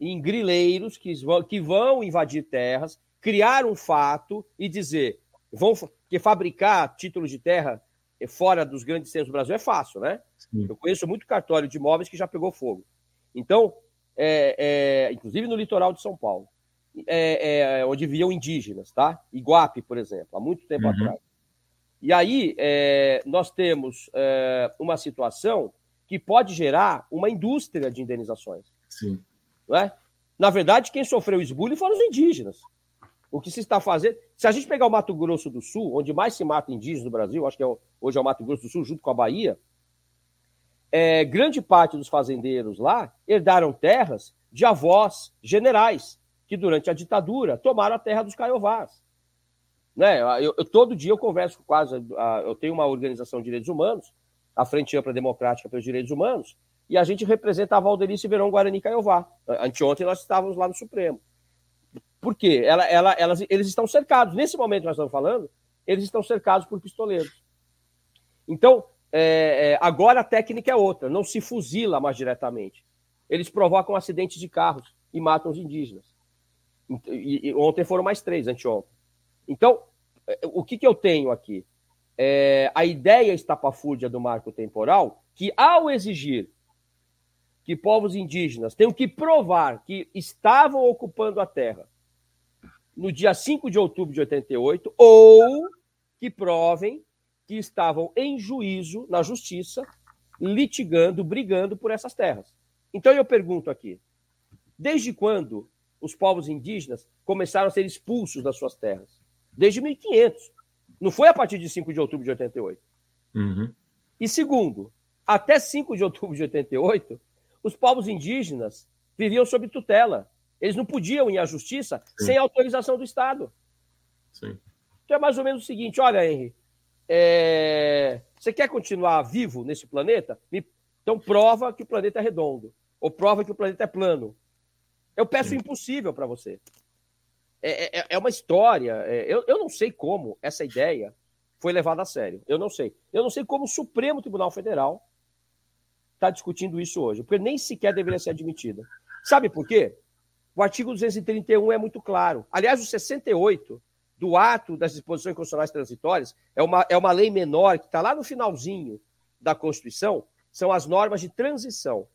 em grileiros que vão, que vão invadir terras, criar um fato e dizer vão que fabricar títulos de terra fora dos grandes centros do Brasil é fácil, né? Sim. Eu conheço muito cartório de imóveis que já pegou fogo. Então, é, é, inclusive no litoral de São Paulo, é, é onde viviam indígenas, tá? Iguape, por exemplo, há muito tempo uhum. atrás. E aí é, nós temos é, uma situação que pode gerar uma indústria de indenizações. Sim. Não é? Na verdade, quem sofreu o esbulho foram os indígenas. O que se está fazendo. Se a gente pegar o Mato Grosso do Sul, onde mais se mata indígenas no Brasil, acho que é, hoje é o Mato Grosso do Sul, junto com a Bahia, é, grande parte dos fazendeiros lá herdaram terras de avós generais que, durante a ditadura, tomaram a terra dos caiovás. Né? Eu, eu, todo dia eu converso com quase. Eu tenho uma organização de direitos humanos, a Frente Ampla Democrática pelos Direitos Humanos, e a gente representa a Valdelice Verão Guarani Caiová. Anteontem nós estávamos lá no Supremo. Por quê? Ela, ela, elas, eles estão cercados. Nesse momento que nós estamos falando, eles estão cercados por pistoleiros. Então, é, é, agora a técnica é outra, não se fuzila mais diretamente. Eles provocam acidentes de carros e matam os indígenas. E, e, ontem foram mais três, anteontem. Então, é, o que, que eu tenho aqui? É, a ideia estapafúrdia do marco temporal, que ao exigir que povos indígenas tenham que provar que estavam ocupando a terra no dia 5 de outubro de 88, ou que provem que estavam em juízo na justiça, litigando, brigando por essas terras. Então eu pergunto aqui: desde quando os povos indígenas começaram a ser expulsos das suas terras? Desde 1500. Não foi a partir de 5 de outubro de 88. Uhum. E segundo, até 5 de outubro de 88, os povos indígenas viviam sob tutela. Eles não podiam ir à justiça Sim. sem autorização do Estado. Sim. Então é mais ou menos o seguinte: olha, Henry, é... você quer continuar vivo nesse planeta? Então prova que o planeta é redondo. Ou prova que o planeta é plano. Eu peço Sim. o impossível para você. É, é, é uma história. É, eu, eu não sei como essa ideia foi levada a sério. Eu não sei. Eu não sei como o Supremo Tribunal Federal está discutindo isso hoje, porque nem sequer deveria ser admitida. Sabe por quê? O artigo 231 é muito claro. Aliás, o 68 do ato das disposições constitucionais transitórias é uma, é uma lei menor que está lá no finalzinho da Constituição, são as normas de transição.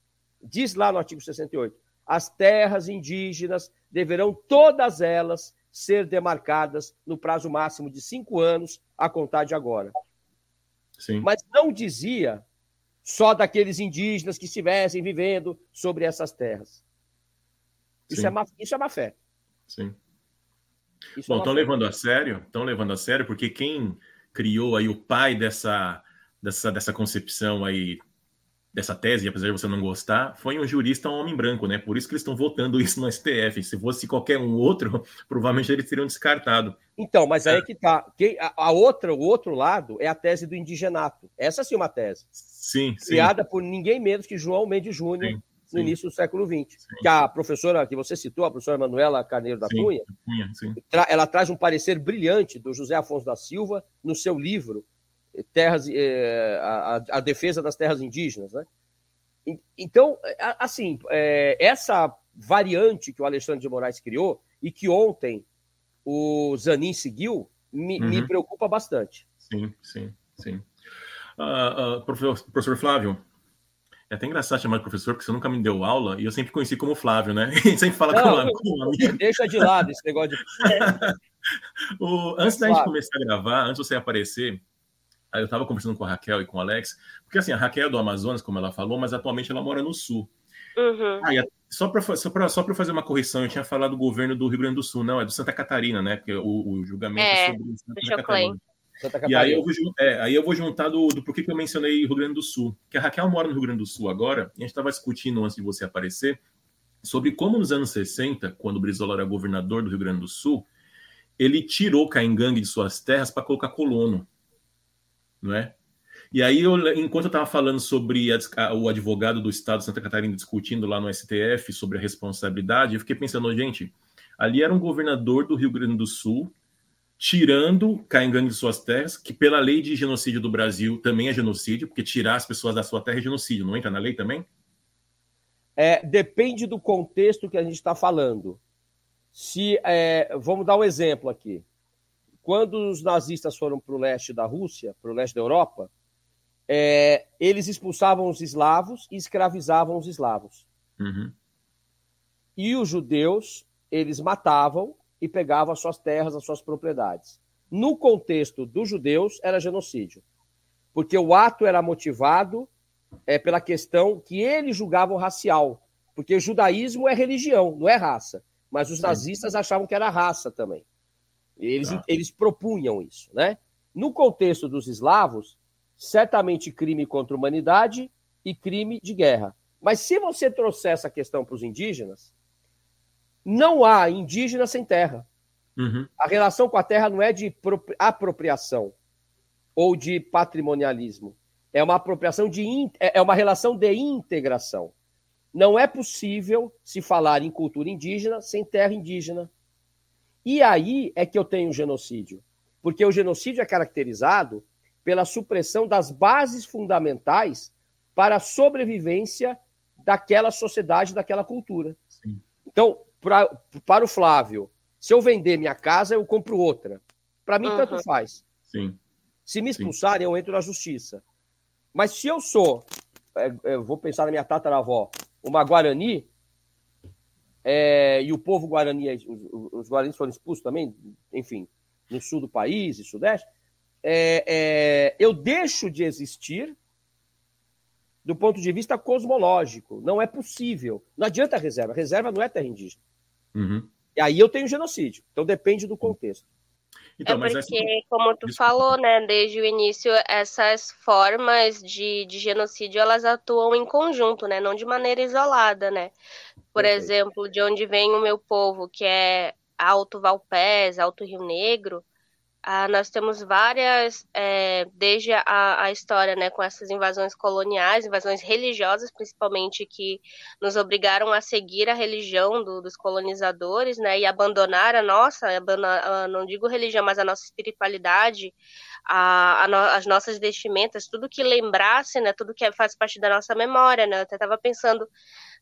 Diz lá no artigo 68: as terras indígenas deverão todas elas ser demarcadas no prazo máximo de cinco anos a contar de agora. Sim. Mas não dizia só daqueles indígenas que estivessem vivendo sobre essas terras. Isso, é má, isso é má fé. Sim. Isso é Bom, estão é levando a sério, estão levando a sério, porque quem criou aí o pai dessa, dessa, dessa concepção aí dessa tese, apesar de você não gostar, foi um jurista, um homem branco, né? Por isso que eles estão votando isso no STF. Se fosse qualquer um outro, provavelmente eles teriam descartado. Então, mas aí é que tá. a, outra, o outro lado é a tese do indigenato. Essa sim é uma tese. Sim, Criada sim. por ninguém menos que João Mendes Júnior. Sim no início do século XX. Sim. Que a professora que você citou, a professora Manuela Carneiro da sim, Cunha, sim. ela traz um parecer brilhante do José Afonso da Silva no seu livro terras, é, a, a, defesa das terras indígenas, né? Então, assim, é, essa variante que o Alexandre de Moraes criou e que ontem o Zanin seguiu, me, uhum. me preocupa bastante. Sim, sim, sim. Uh, uh, professor, professor Flávio, é até engraçado chamar de professor, porque você nunca me deu aula e eu sempre conheci como Flávio, né? E sempre fala Não, como, amigo. Deixa de lado esse negócio de. o, antes da gente começar a gravar, antes de você aparecer, eu estava conversando com a Raquel e com o Alex, porque assim, a Raquel é do Amazonas, como ela falou, mas atualmente ela mora no Sul. Uhum. Aí, só para só pra, só fazer uma correção, eu tinha falado do governo do Rio Grande do Sul, não, é do Santa Catarina, né? Porque o, o julgamento é, é sobre Santa Catarina. Santa Catarina. E aí eu vou, é, aí eu vou juntar do, do porquê que eu mencionei Rio Grande do Sul. Que a Raquel mora no Rio Grande do Sul agora, e a gente estava discutindo antes de você aparecer, sobre como nos anos 60, quando o Brizola era governador do Rio Grande do Sul, ele tirou Caingangue de suas terras para colocar colono não é? E aí, eu, enquanto eu estava falando sobre a, o advogado do Estado de Santa Catarina discutindo lá no STF sobre a responsabilidade, eu fiquei pensando, gente, ali era um governador do Rio Grande do Sul tirando Caingangue de suas terras, que pela lei de genocídio do Brasil também é genocídio, porque tirar as pessoas da sua terra é genocídio, não entra na lei também? É, depende do contexto que a gente está falando. Se é, vamos dar um exemplo aqui. Quando os nazistas foram para o leste da Rússia, para o leste da Europa, é, eles expulsavam os eslavos e escravizavam os eslavos. Uhum. E os judeus, eles matavam e pegavam as suas terras, as suas propriedades. No contexto dos judeus, era genocídio. Porque o ato era motivado é, pela questão que eles julgavam racial. Porque o judaísmo é religião, não é raça. Mas os nazistas achavam que era raça também. Eles, ah. eles propunham isso, né? No contexto dos eslavos, certamente crime contra a humanidade e crime de guerra. Mas se você trouxer essa questão para os indígenas, não há indígena sem terra. Uhum. A relação com a terra não é de apropriação ou de patrimonialismo. É uma apropriação de é, é uma relação de integração. Não é possível se falar em cultura indígena sem terra indígena. E aí é que eu tenho o genocídio. Porque o genocídio é caracterizado pela supressão das bases fundamentais para a sobrevivência daquela sociedade, daquela cultura. Sim. Então, pra, para o Flávio, se eu vender minha casa, eu compro outra. Para mim, uhum. tanto faz. Sim. Se me expulsarem, eu entro na justiça. Mas se eu sou, é, é, vou pensar na minha tataravó, uma Guarani, é, e o povo guarani, os, os guaranis foram expulsos também, enfim, no sul do país e sudeste, é, é, eu deixo de existir do ponto de vista cosmológico. Não é possível. Não adianta a reserva. A reserva não é terra indígena. Uhum. E aí eu tenho genocídio. Então depende do contexto. Então, é porque, essa... como tu Desculpa. falou, né, desde o início, essas formas de, de genocídio, elas atuam em conjunto, né, não de maneira isolada, né. Por Perfeito. exemplo, de onde vem o meu povo, que é Alto Valpés, Alto Rio Negro, ah, nós temos várias, é, desde a, a, história né, com essas invasões coloniais, invasões religiosas, principalmente, que nos obrigaram a seguir a religião do, dos colonizadores né, e abandonar a nossa, não digo religião, mas a nossa espiritualidade, a, no, as nossas vestimentas, tudo que lembrasse, né, tudo que faz parte da nossa memória. Né, eu até estava pensando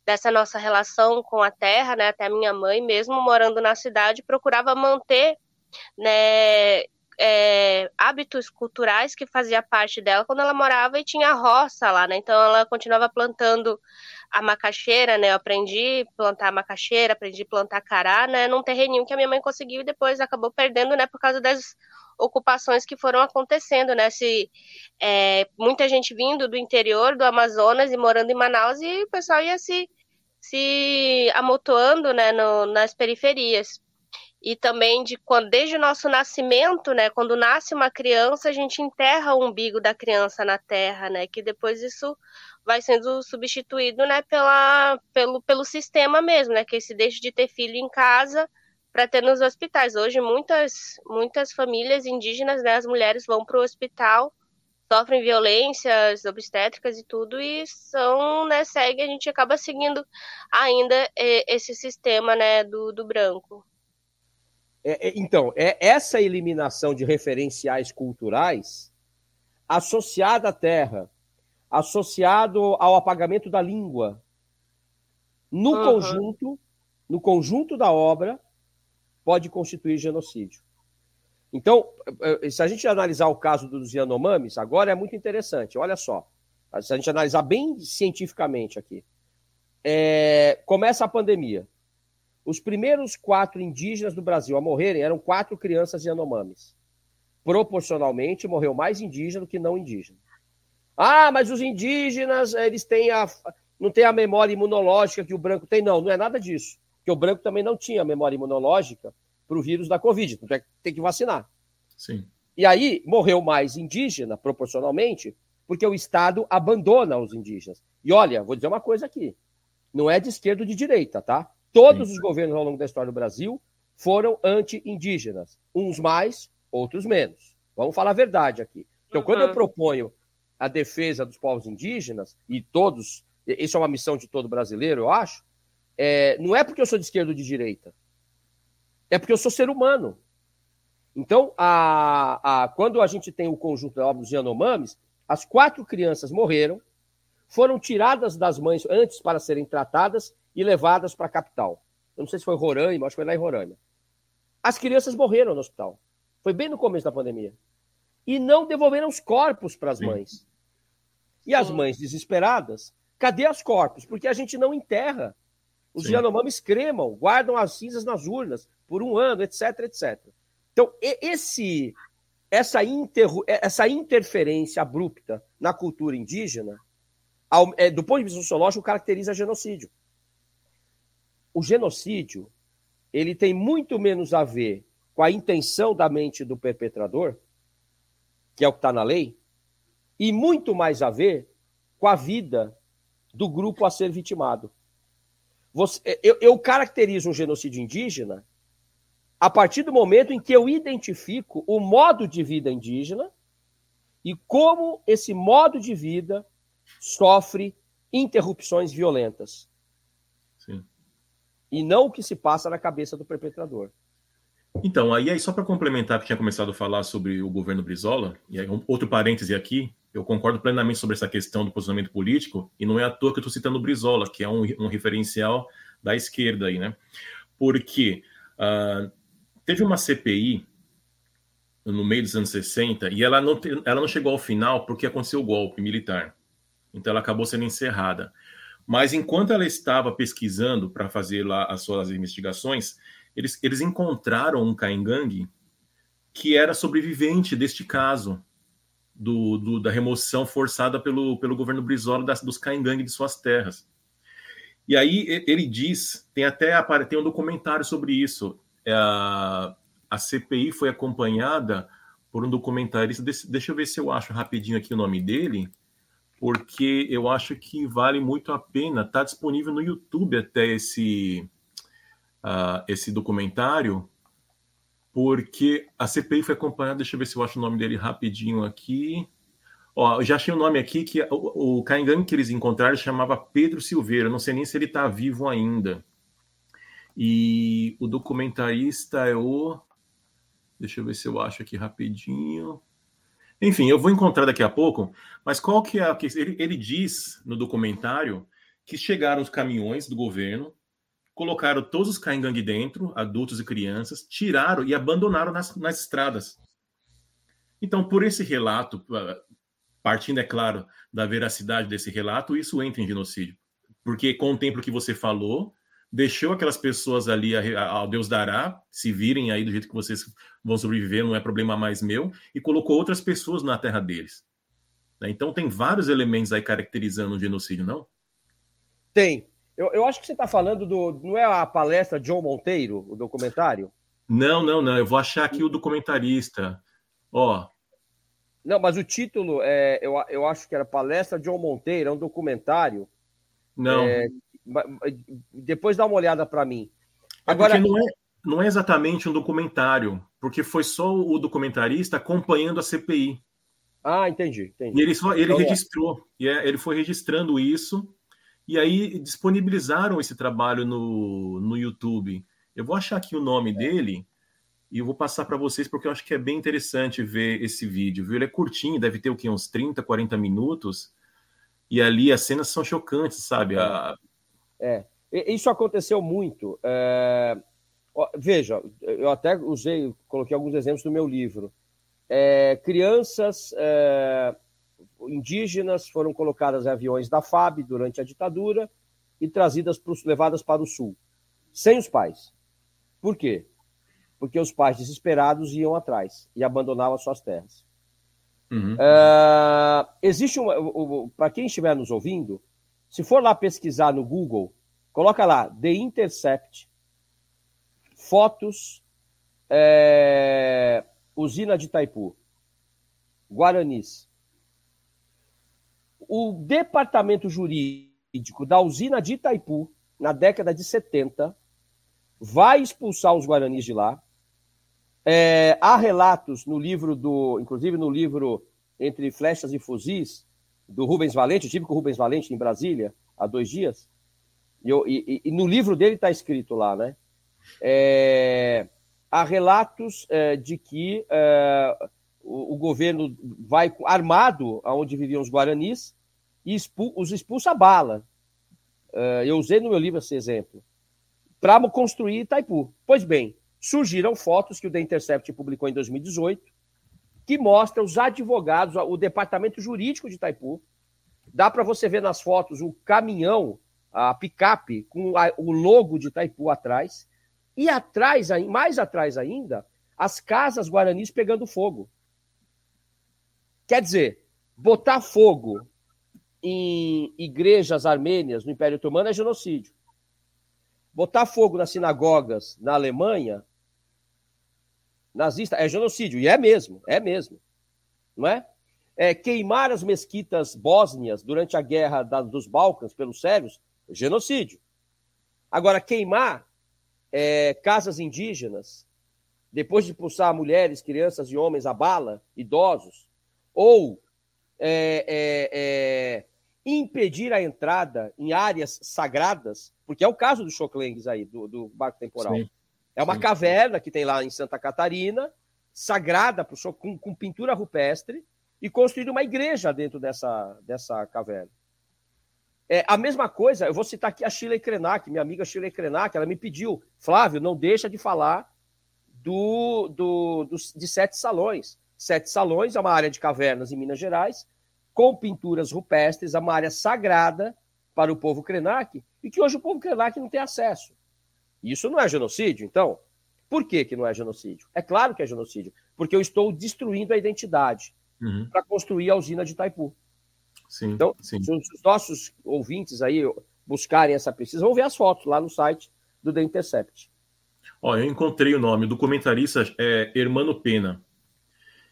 dessa nossa relação com a terra, né, até minha mãe, mesmo morando na cidade, procurava manter né, é, hábitos culturais que fazia parte dela quando ela morava e tinha roça lá, né? Então ela continuava plantando a macaxeira, né? Eu aprendi a plantar macaxeira, aprendi a plantar cará, né? Num terreninho que a minha mãe conseguiu e depois acabou perdendo, né? Por causa das ocupações que foram acontecendo, né? Se, é, muita gente vindo do interior do Amazonas e morando em Manaus e o pessoal ia se, se amontoando, né? No, nas periferias e também de quando desde o nosso nascimento, né, quando nasce uma criança, a gente enterra o umbigo da criança na terra, né, que depois isso vai sendo substituído, né, pela, pelo, pelo sistema mesmo, né, que se deixa de ter filho em casa para ter nos hospitais. Hoje, muitas, muitas famílias indígenas, né, as mulheres vão para o hospital, sofrem violências obstétricas e tudo, e são, né, segue, a gente acaba seguindo ainda é, esse sistema, né, do, do branco. É, é, então, é essa eliminação de referenciais culturais associada à terra, associado ao apagamento da língua. No uhum. conjunto, no conjunto da obra, pode constituir genocídio. Então, eh, se a gente analisar o caso dos Yanomamis, agora é muito interessante. Olha só, se a gente analisar bem cientificamente aqui, é, começa a pandemia. Os primeiros quatro indígenas do Brasil a morrerem eram quatro crianças Yanomamis. Proporcionalmente, morreu mais indígena do que não indígena. Ah, mas os indígenas, eles têm a, não têm a memória imunológica que o branco tem. Não, não é nada disso. Porque o branco também não tinha memória imunológica para o vírus da Covid. Então tem que vacinar. Sim. E aí morreu mais indígena, proporcionalmente, porque o Estado abandona os indígenas. E olha, vou dizer uma coisa aqui. Não é de esquerda ou de direita, tá? Todos Sim. os governos ao longo da história do Brasil foram anti-indígenas. Uns mais, outros menos. Vamos falar a verdade aqui. Então, uhum. quando eu proponho a defesa dos povos indígenas, e todos, isso é uma missão de todo brasileiro, eu acho, é, não é porque eu sou de esquerda ou de direita, é porque eu sou ser humano. Então, a, a, quando a gente tem o conjunto da obra dos Yanomamis, as quatro crianças morreram, foram tiradas das mães antes para serem tratadas e levadas para a capital. Eu não sei se foi Roraima, acho que foi lá em Roraima. As crianças morreram no hospital. Foi bem no começo da pandemia e não devolveram os corpos para as mães. E as mães desesperadas, cadê os corpos? Porque a gente não enterra. Os Yanomamis cremam, guardam as cinzas nas urnas por um ano, etc, etc. Então, esse, essa, inter, essa interferência abrupta na cultura indígena, ao, é, do ponto de vista sociológico, caracteriza genocídio. O genocídio ele tem muito menos a ver com a intenção da mente do perpetrador que é o que está na lei, e muito mais a ver com a vida do grupo a ser vitimado. Você, eu, eu caracterizo um genocídio indígena a partir do momento em que eu identifico o modo de vida indígena e como esse modo de vida sofre interrupções violentas. E não o que se passa na cabeça do perpetrador. Então, aí, aí só para complementar que tinha começado a falar sobre o governo Brizola, e aí, outro parêntese aqui, eu concordo plenamente sobre essa questão do posicionamento político, e não é à toa que eu estou citando o Brizola, que é um, um, referencial da esquerda aí, né? Porque uh, teve uma CPI no meio dos anos 60 e ela não, ela não chegou ao final porque aconteceu o golpe militar. Então ela acabou sendo encerrada. Mas enquanto ela estava pesquisando para fazer lá as suas investigações, eles, eles encontraram um Kaingang que era sobrevivente deste caso do, do, da remoção forçada pelo, pelo governo Brizola das, dos Kaingang de suas terras. E aí ele diz, tem até tem um documentário sobre isso. É, a, CPI foi acompanhada por um documentarista. Deixa eu ver se eu acho rapidinho aqui o nome dele, porque eu acho que vale muito a pena. Está disponível no YouTube até esse uh, esse documentário, porque a CPI foi acompanhada, deixa eu ver se eu acho o nome dele rapidinho aqui. Ó, já achei o nome aqui, que o, o que eles encontraram chamava Pedro Silveira, não sei nem se ele está vivo ainda. E o documentarista é o. Deixa eu ver se eu acho aqui rapidinho. Enfim, eu vou encontrar daqui a pouco, mas qual que é a ele, ele diz no documentário que chegaram os caminhões do governo colocaram todos os Kaingang dentro, adultos e crianças, tiraram e abandonaram nas, nas estradas. Então, por esse relato, partindo, é claro, da veracidade desse relato, isso entra em genocídio. Porque contempla o que você falou, deixou aquelas pessoas ali ao Deus dará, se virem aí do jeito que vocês vão sobreviver, não é problema mais meu, e colocou outras pessoas na terra deles. Né? Então tem vários elementos aí caracterizando o genocídio, não? Tem. Eu, eu acho que você está falando do. Não é a palestra John Monteiro, o documentário? Não, não, não. Eu vou achar aqui o documentarista. Ó. Não, mas o título, é, eu, eu acho que era Palestra John Monteiro, é um documentário. Não. É, depois dá uma olhada para mim. É Agora, não é, não é exatamente um documentário, porque foi só o documentarista acompanhando a CPI. Ah, entendi. entendi. E ele, só, ele então, é. registrou, e é, ele foi registrando isso, e aí disponibilizaram esse trabalho no, no YouTube. Eu vou achar aqui o nome é. dele e eu vou passar para vocês porque eu acho que é bem interessante ver esse vídeo. Viu? Ele é curtinho, deve ter o quê? uns 30, 40 minutos. E ali as cenas são chocantes, sabe? A... É, isso aconteceu muito. É... Veja, eu até usei, coloquei alguns exemplos no meu livro. É, crianças é, indígenas foram colocadas em aviões da FAB durante a ditadura e trazidas pro, levadas para o sul, sem os pais. Por quê? Porque os pais desesperados iam atrás e abandonavam suas terras. Uhum. Uh, existe um, um para quem estiver nos ouvindo, se for lá pesquisar no Google, coloca lá The Intercept, fotos, é, usina de Itaipu, Guaranis. O departamento jurídico da usina de Itaipu, na década de 70, vai expulsar os guaranis de lá. É, há relatos no livro do, inclusive no livro Entre Flechas e Fuzis, do Rubens Valente, eu tive com o Rubens Valente em Brasília há dois dias, e, eu, e, e no livro dele está escrito lá, né? É, há relatos é, de que é, o, o, governo vai armado aonde viviam os guaranis e expul, os expulsa a bala. É, eu usei no meu livro esse exemplo para construir Itaipu. Pois bem, surgiram fotos que o The Intercept publicou em 2018, que mostram os advogados, o departamento jurídico de Itaipu. Dá para você ver nas fotos o caminhão, a picape, com a, o logo de Itaipu atrás. E atrás, mais atrás ainda, as casas guaranis pegando fogo. Quer dizer, botar fogo em igrejas armênias no Império Otomano é genocídio. Botar fogo nas sinagogas na Alemanha, nazista, é genocídio. E é mesmo, é mesmo. Não é? é queimar as mesquitas bósnias durante a guerra da, dos Balcãs pelos sérvios, genocídio. Agora, queimar é, casas indígenas, depois de expulsar mulheres, crianças e homens a bala, idosos, ou é, é, é impedir a entrada em áreas sagradas, porque é o caso do Choclengues aí, do, do barco temporal. Sim, é uma sim. caverna que tem lá em Santa Catarina, sagrada pro, com, com pintura rupestre, e construir uma igreja dentro dessa, dessa caverna. É, a mesma coisa, eu vou citar aqui a Sheila Krenak, minha amiga Sheila Krenak, ela me pediu, Flávio, não deixa de falar do, do, do, de Sete Salões. Sete Salões é uma área de cavernas em Minas Gerais, com pinturas rupestres, é uma área sagrada para o povo Krenak, e que hoje o povo Krenak não tem acesso. Isso não é genocídio, então? Por que, que não é genocídio? É claro que é genocídio, porque eu estou destruindo a identidade uhum. para construir a usina de Itaipu. Sim, então, sim. se os nossos ouvintes aí buscarem essa pesquisa, vão ver as fotos lá no site do The Intercept. Ó, eu encontrei o nome, o documentarista é Hermano Pena.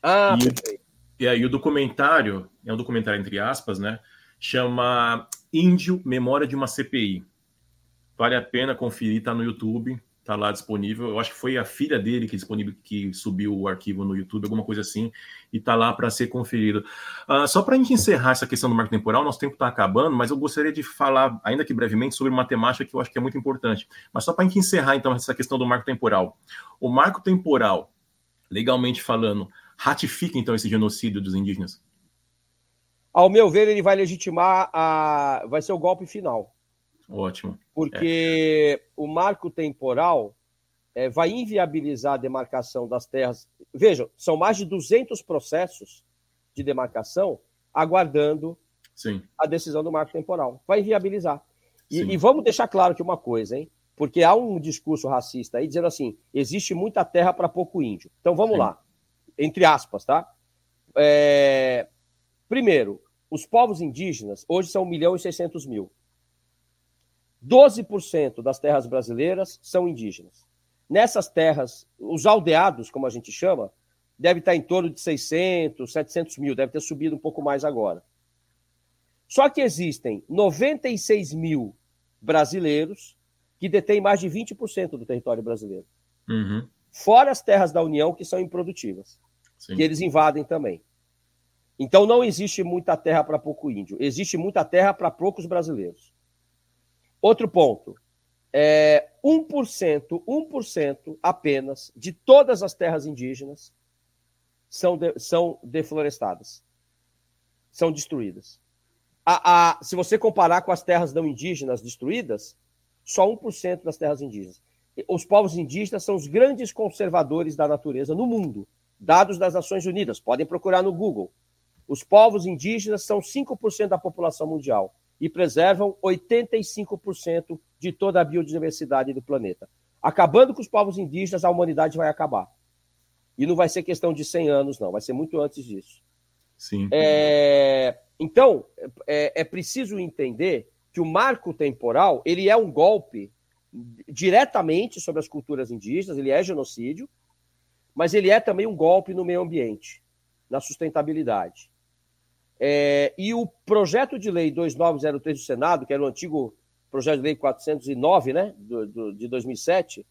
Ah, e, e aí o documentário, é um documentário entre aspas, né? Chama Índio, Memória de uma CPI. Vale a pena conferir, tá no YouTube, tá lá disponível. Eu acho que foi a filha dele que disponível que subiu o arquivo no YouTube, alguma coisa assim, e tá lá para ser conferido. Uh, só para a gente encerrar essa questão do marco temporal, nosso tempo está acabando, mas eu gostaria de falar, ainda que brevemente, sobre uma temática que eu acho que é muito importante. Mas só para a gente encerrar, então, essa questão do marco temporal. O marco temporal, legalmente falando, ratifica então esse genocídio dos indígenas? Ao meu ver, ele vai legitimar a. Vai ser o golpe final. Ótimo. Porque é. o marco temporal é, vai inviabilizar a demarcação das terras. Vejam, são mais de 200 processos de demarcação aguardando Sim. a decisão do marco temporal. Vai inviabilizar. E, e, vamos deixar claro que uma coisa, hein? Porque há um discurso racista aí dizendo assim: existe muita terra para pouco índio. Então vamos Sim. lá entre aspas, tá? É... Primeiro, os povos indígenas hoje são 1 milhão e 600 mil. 12% das terras brasileiras são indígenas. Nessas terras, os aldeados, como a gente chama, deve estar em torno de 600, 700 mil, deve ter subido um pouco mais agora. Só que existem 96 mil brasileiros que detêm mais de 20% do território brasileiro. Uhum. Fora as terras da União que são improdutivas, Sim. que eles invadem também. Então não existe muita terra para pouco índio, existe muita terra para poucos brasileiros. Outro ponto, é 1%, 1% apenas de todas as terras indígenas são, de, são deflorestadas, são destruídas. A, a, se você comparar com as terras não indígenas destruídas, só 1% das terras indígenas. Os povos indígenas são os grandes conservadores da natureza no mundo, dados das Nações Unidas, podem procurar no Google. Os povos indígenas são 5% da população mundial e preservam 85% de toda a biodiversidade do planeta. Acabando com os povos indígenas, a humanidade vai acabar. E não vai ser questão de 100 anos, não, vai ser muito antes disso. Sim. É, então, é, é, preciso entender que o marco temporal ele é um golpe diretamente sobre as culturas indígenas, ele é genocídio, mas ele é também um golpe no meio ambiente, na sustentabilidade. É, e o projeto de lei 2903 do Senado, que era o antigo projeto de lei 409, né, do, do, de 2007,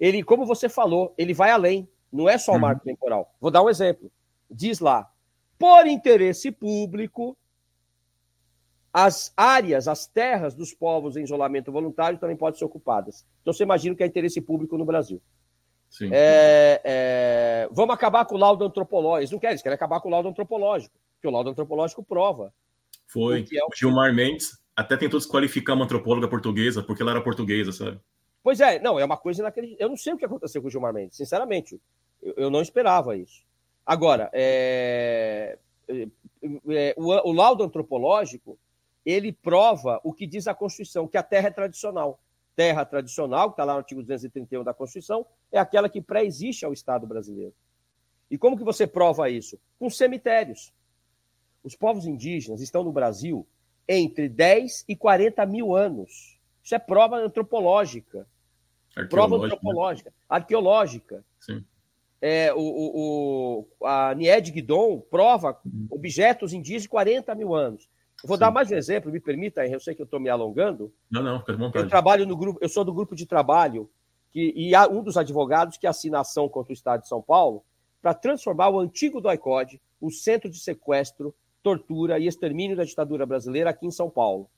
ele, como você falou, ele vai além, não é só o marco uhum. temporal. Vou dar um exemplo. Diz lá, por interesse público, as áreas, as terras dos povos em isolamento voluntário também podem ser ocupadas. Então você imagina que é interesse público no Brasil. É, é, vamos acabar com o laudo antropológico. Eles não querem, eles querem acabar com o laudo antropológico, porque o laudo antropológico prova. Foi. É o... Gilmar Mendes até tentou desqualificar uma antropóloga portuguesa, porque ela era portuguesa, sabe? Pois é, não, é uma coisa naquele. Eu não sei o que aconteceu com o Gilmar Mendes, sinceramente. Eu, eu não esperava isso. Agora, é, é, é, o, o laudo antropológico ele prova o que diz a Constituição, que a terra é tradicional. Terra tradicional, que está lá no artigo 231 da Constituição, é aquela que pré-existe ao Estado brasileiro. E como que você prova isso? Com cemitérios. Os povos indígenas estão no Brasil entre 10 e 40 mil anos. Isso é prova antropológica. Prova né? antropológica, né? arqueológica. Sim. É, o, o, o, a Nied Guidon prova uhum. objetos indígenas de 40 mil anos. Vou Sim. dar mais um exemplo, me permita, eu sei que eu estou me alongando. Não, não, fica de Eu trabalho no grupo, eu sou do grupo de trabalho que, e há um dos advogados que assina ação contra o Estado de São Paulo para transformar o antigo DOI-CODE, o centro de sequestro, tortura e extermínio da ditadura brasileira aqui em São Paulo.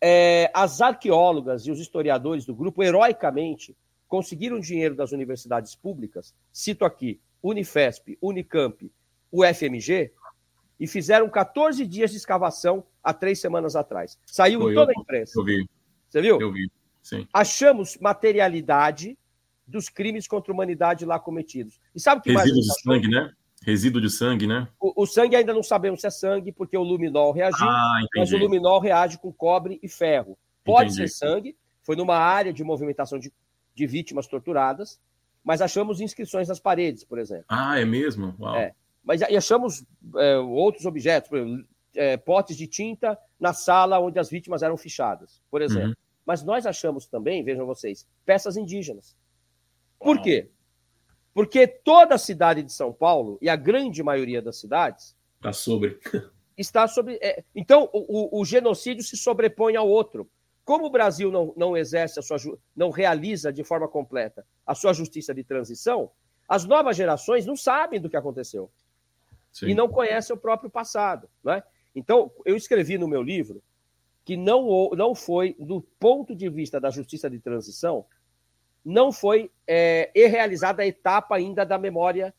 É, as arqueólogas e os historiadores do grupo, heroicamente, conseguiram dinheiro das universidades públicas, cito aqui Unifesp, Unicamp, UFMG, e fizeram 14 dias de escavação há três semanas atrás. Saiu Foi, em toda a imprensa. Eu vi. Você viu? Eu vi, sim. Achamos materialidade dos crimes contra a humanidade lá cometidos. E sabe o que Resíduo mais? Resíduo de sangue, né? Resíduo de sangue, né? O, o, sangue ainda não sabemos se é sangue, porque o luminol reagiu, ah, mas o luminol reage com cobre e ferro. Pode entendi. ser sangue, foi numa área de movimentação de, de vítimas torturadas, mas achamos inscrições nas paredes, por exemplo. Ah, é mesmo? Uau. É. Mas e achamos é, outros objetos, por exemplo, é, potes de tinta na sala onde as vítimas eram fichadas, por exemplo. Uhum. Mas nós achamos também, vejam vocês, peças indígenas. Por Uau. quê? Porque toda a cidade de São Paulo, e a grande maioria das cidades. Está sobre. Está sobre. É, então, o, o, genocídio se sobrepõe ao outro. Como o Brasil não, não exerce a sua. não realiza de forma completa a sua justiça de transição, as novas gerações não sabem do que aconteceu. Sim. e não conhece o próprio passado. Né? Então, eu escrevi no meu livro que não, não foi, do ponto de vista da justiça de transição, não foi é, realizada a etapa ainda da memória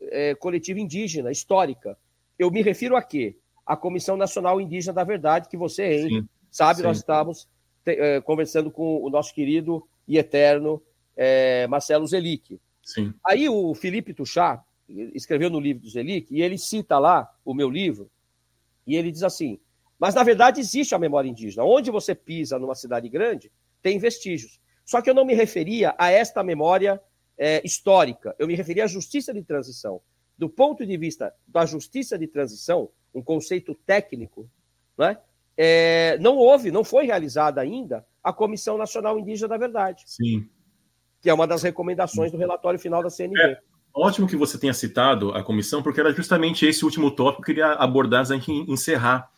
é, coletiva indígena, histórica. Eu me refiro a quê? A Comissão Nacional Indígena da Verdade, que você, Henrique, sim, sabe, sim. nós estávamos é, conversando com o nosso querido e eterno é, Marcelo Zelic. Sim. Aí o Felipe Tuchá, escreveu no livro do Zelic, e ele cita lá o meu livro, e ele diz assim: mas na verdade existe a memória indígena. Onde você pisa numa cidade grande, tem vestígios. Só que eu não me referia a esta memória é, histórica, eu me referia à justiça de transição. Do ponto de vista da justiça de transição, um conceito técnico, né, é, não houve, não foi realizada ainda a Comissão Nacional Indígena da Verdade. Sim. Que é uma das recomendações do relatório final da CNV. É. ótimo que você tenha citado a comissão, porque era justamente esse último tópico que eu queria abordar antes gente encerrar.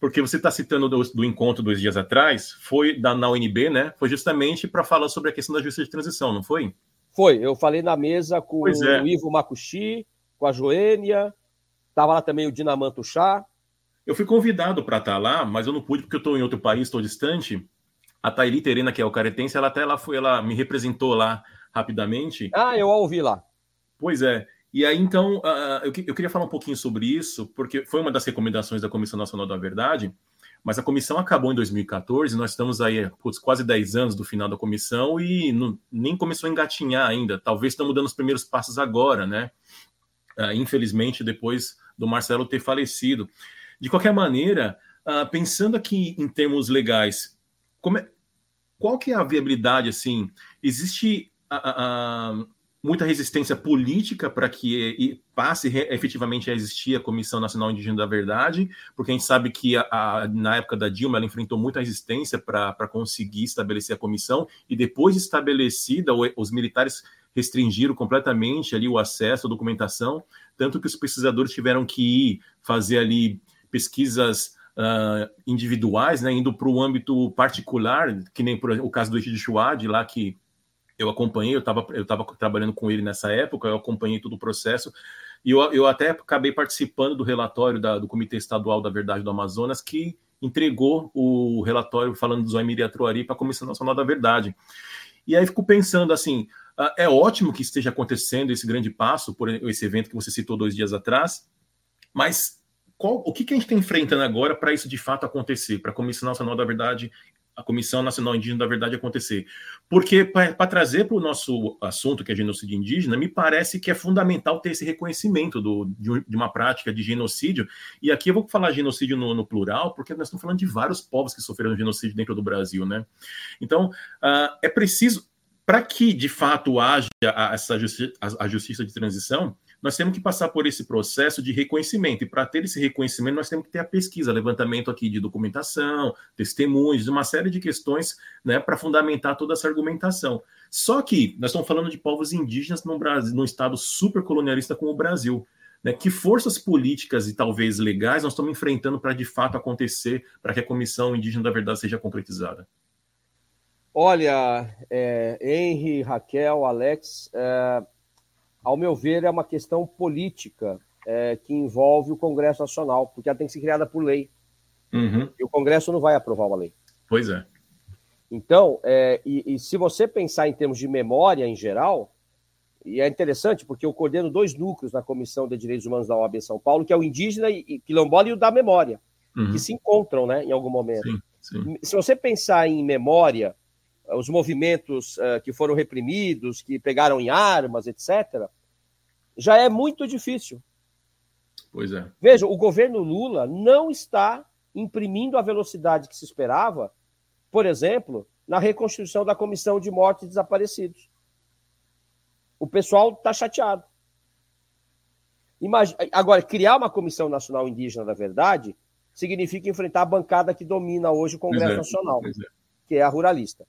Porque você está citando do, do, encontro dois dias atrás, foi da, na UNB, né? Foi justamente para falar sobre a questão da justiça de transição, não foi? Foi, eu falei na mesa com é. o Ivo Makushi, com a Joênia, estava lá também o Dinamanto Chá. Eu fui convidado para estar tá lá, mas eu não pude porque eu estou em outro país, estou distante. A Taili Terena, que é o caretense, ela até ela foi, ela me representou lá rapidamente. Ah, eu a ouvi lá. Pois é. E aí, então, uh, eu, eu, queria falar um pouquinho sobre isso, porque foi uma das recomendações da Comissão Nacional da Verdade, mas a comissão acabou em 2014, nós estamos aí putz, quase 10 anos do final da comissão e não, nem começou a engatinhar ainda. Talvez estamos dando os primeiros passos agora, né? Uh, infelizmente, depois do Marcelo ter falecido. De qualquer maneira, uh, pensando aqui em termos legais, é, qual que é a viabilidade, assim? Existe a, muita resistência política para que passe efetivamente a existir a Comissão Nacional Indígena da Verdade, porque a gente sabe que a, a, na época da Dilma ela enfrentou muita resistência para conseguir estabelecer a comissão, e depois de estabelecida, os militares restringiram completamente ali o acesso à documentação, tanto que os pesquisadores tiveram que ir fazer ali pesquisas uh, individuais, né, indo para o âmbito particular, que nem por, o caso do Eixo de lá que eu acompanhei, eu estava eu tava trabalhando com ele nessa época, eu acompanhei todo o processo, e eu, eu até acabei participando do relatório da, do Comitê Estadual da Verdade do Amazonas, que entregou o relatório falando do Zoemir Atruari para a Comissão Nacional da Verdade. E aí fico pensando assim, ah, é ótimo que esteja acontecendo esse grande passo, por esse evento que você citou dois dias atrás, mas qual, o que, que a gente está enfrentando agora para isso de fato acontecer, para a Comissão Nacional da Verdade a Comissão Nacional Indígena da Verdade acontecer. Porque, para trazer para o nosso assunto, que é genocídio indígena, me parece que é fundamental ter esse reconhecimento do, de, de, uma prática de genocídio. E aqui eu vou falar genocídio no, no, plural, porque nós estamos falando de vários povos que sofreram genocídio dentro do Brasil. Né? Então, uh, é preciso, para que de fato haja a, essa justi a, a justiça de transição, nós temos que passar por esse processo de reconhecimento. E para ter esse reconhecimento, nós temos que ter a pesquisa, levantamento aqui de documentação, testemunhos, uma série de questões né, para fundamentar toda essa argumentação. Só que nós estamos falando de povos indígenas num, Brasil, num estado super colonialista como o Brasil. Né, que forças políticas e talvez legais nós estamos enfrentando para de fato acontecer, para que a Comissão Indígena da Verdade seja concretizada? Olha, é, Henry, Raquel, Alex, é, ao meu ver, é uma questão política é, que envolve o Congresso Nacional, porque ela tem que ser criada por lei. Uhum. E o Congresso não vai aprovar uma lei. Pois é. Então, é, e, e, se você pensar em termos de memória em geral, e é interessante porque eu coordeno dois núcleos na Comissão de Direitos Humanos da OAB São Paulo, que é o indígena e, e quilombola e o da memória, uhum. que se encontram né, em algum momento. Sim, sim. Se você pensar em memória, os movimentos uh, que foram reprimidos, que pegaram em armas, etc., já é muito difícil. Pois é. Veja, o governo Lula não está imprimindo a velocidade que se esperava, por exemplo, na reconstrução da comissão de mortes e desaparecidos. O pessoal está chateado. Imagina, agora, criar uma Comissão Nacional Indígena da Verdade significa enfrentar a bancada que domina hoje o Congresso é, Nacional, é. que é a ruralista.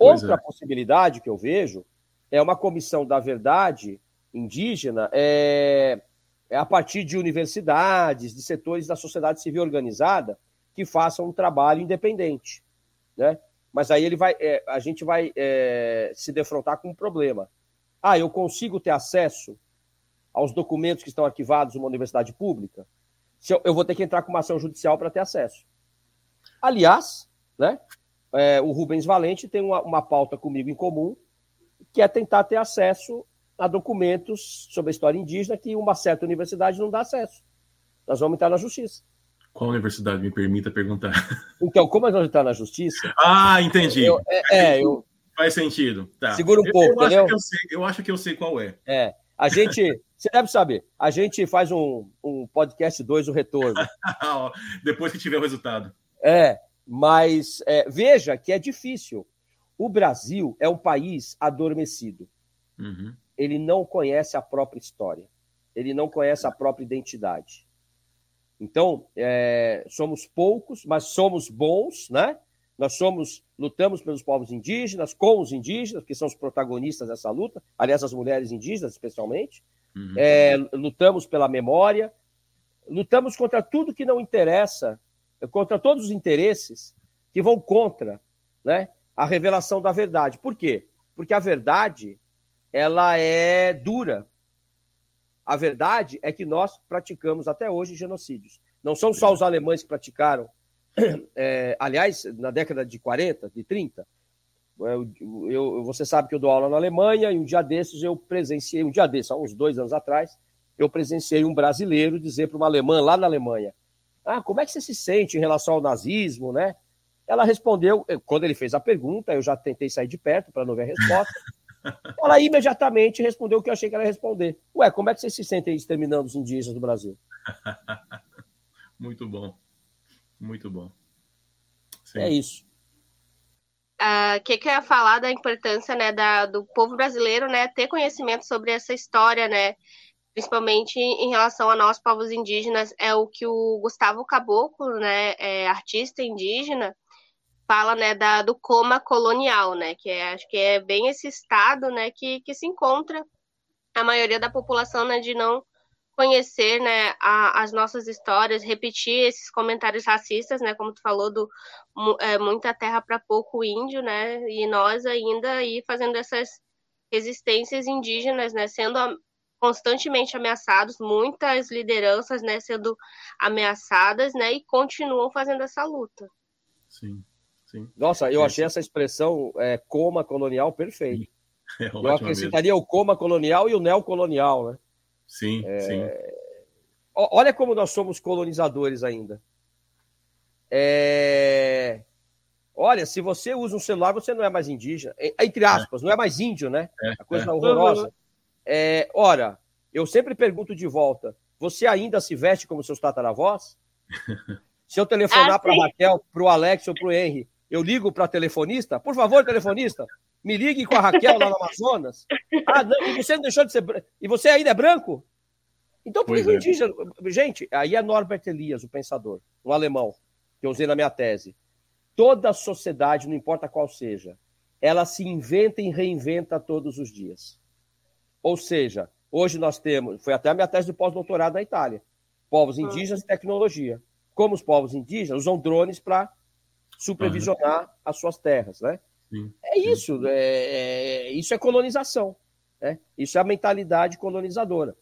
Pois Outra é. possibilidade que eu vejo é uma comissão da verdade indígena é, é a partir de universidades, de setores da sociedade civil organizada que façam um trabalho independente, né? Mas aí ele vai, é, a gente vai é, se defrontar com um problema. Ah, eu consigo ter acesso aos documentos que estão arquivados numa universidade pública? Se eu, eu vou ter que entrar com uma ação judicial para ter acesso. Aliás, né? É, o Rubens Valente tem uma, uma pauta comigo em comum, que é tentar ter acesso a documentos sobre a história indígena que uma certa universidade não dá acesso. Nós vamos entrar na justiça. Qual universidade me permita perguntar? Então, como nós vamos entrar na justiça? Ah, entendi. Eu, é, é, eu... Faz sentido. Tá. Segura um pouco, eu, entendeu? Acho que eu, sei, eu acho que eu sei qual é. É. A gente, você deve saber, a gente faz um, um podcast 2, o retorno. Depois que tiver o resultado. É. Mas é, veja que é difícil. O Brasil é um país adormecido. Uhum. Ele não conhece a própria história. Ele não conhece a própria identidade. Então, é, somos poucos, mas somos bons, né? Nós somos, lutamos pelos povos indígenas, com os indígenas, que são os protagonistas dessa luta, aliás, as mulheres indígenas, especialmente, uhum. é, lutamos pela memória, lutamos contra tudo que não interessa, contra todos os interesses que vão contra né, a revelação da verdade. Por quê? Porque a verdade ela é dura. A verdade é que nós praticamos até hoje genocídios. Não são só os alemães que praticaram. É, aliás, na década de 40, de 30, eu, eu, você sabe que eu dou aula na Alemanha e um dia desses eu presenciei, um dia desses, há uns dois anos atrás, eu presenciei um brasileiro dizer para uma alemã lá na Alemanha: Ah, como é que você se sente em relação ao nazismo, né? Ela respondeu, quando ele fez a pergunta, eu já tentei sair de perto para não ver a resposta. Ela imediatamente respondeu o que eu achei que ela ia responder. Ué, como é que vocês se sentem exterminando os indígenas do Brasil? Muito bom. Muito bom. Sim. É isso. O uh, ah, que, que eu ia falar da importância né, da, do povo brasileiro né, ter conhecimento sobre essa história, né, principalmente em relação a nós, povos indígenas, é o que o Gustavo Caboclo, né, é, artista indígena, fala né, da, do coma colonial, né, que é, acho que é bem esse estado né, que, que se encontra a maioria da população né, de não conhecer né, a, as nossas histórias, repetir esses comentários racistas, né, como tu falou, do é, muita terra para pouco índio, né, e nós ainda aí fazendo essas resistências indígenas, né, sendo constantemente ameaçados, muitas lideranças, né, sendo ameaçadas, né, e continuam fazendo essa luta. Sim, sim. Nossa, eu é. achei essa expressão é, coma colonial perfeita. É, eu acrescentaria mesmo. o coma colonial e o neocolonial, né? Sim, é... sim. Olha como nós somos colonizadores ainda. É... Olha, se você usa um celular, você não é mais indígena. Entre aspas, é. não é mais índio, né? É, A coisa é. horrorosa. É, ora, eu sempre pergunto de volta: você ainda se veste como seus tataravós? Se eu telefonar ah, para Raquel, para o Alex ou para o Henry, eu ligo para telefonista? Por favor, telefonista, me ligue com a Raquel lá no Amazonas. Ah, não, e você não deixou de ser. E você ainda é branco? Então, por que é. indígena? Gente, aí é Norbert Elias, o pensador, um alemão, que eu usei na minha tese. Toda sociedade, não importa qual seja, ela se inventa e reinventa todos os dias. Ou seja, hoje nós temos, foi até a minha tese de pós-doutorado na Itália, povos ah. indígenas e tecnologia. Como os povos indígenas usam drones para supervisionar as suas terras, né? Sim, é isso, é, é, isso é colonização, né? Isso é a mentalidade colonizadora.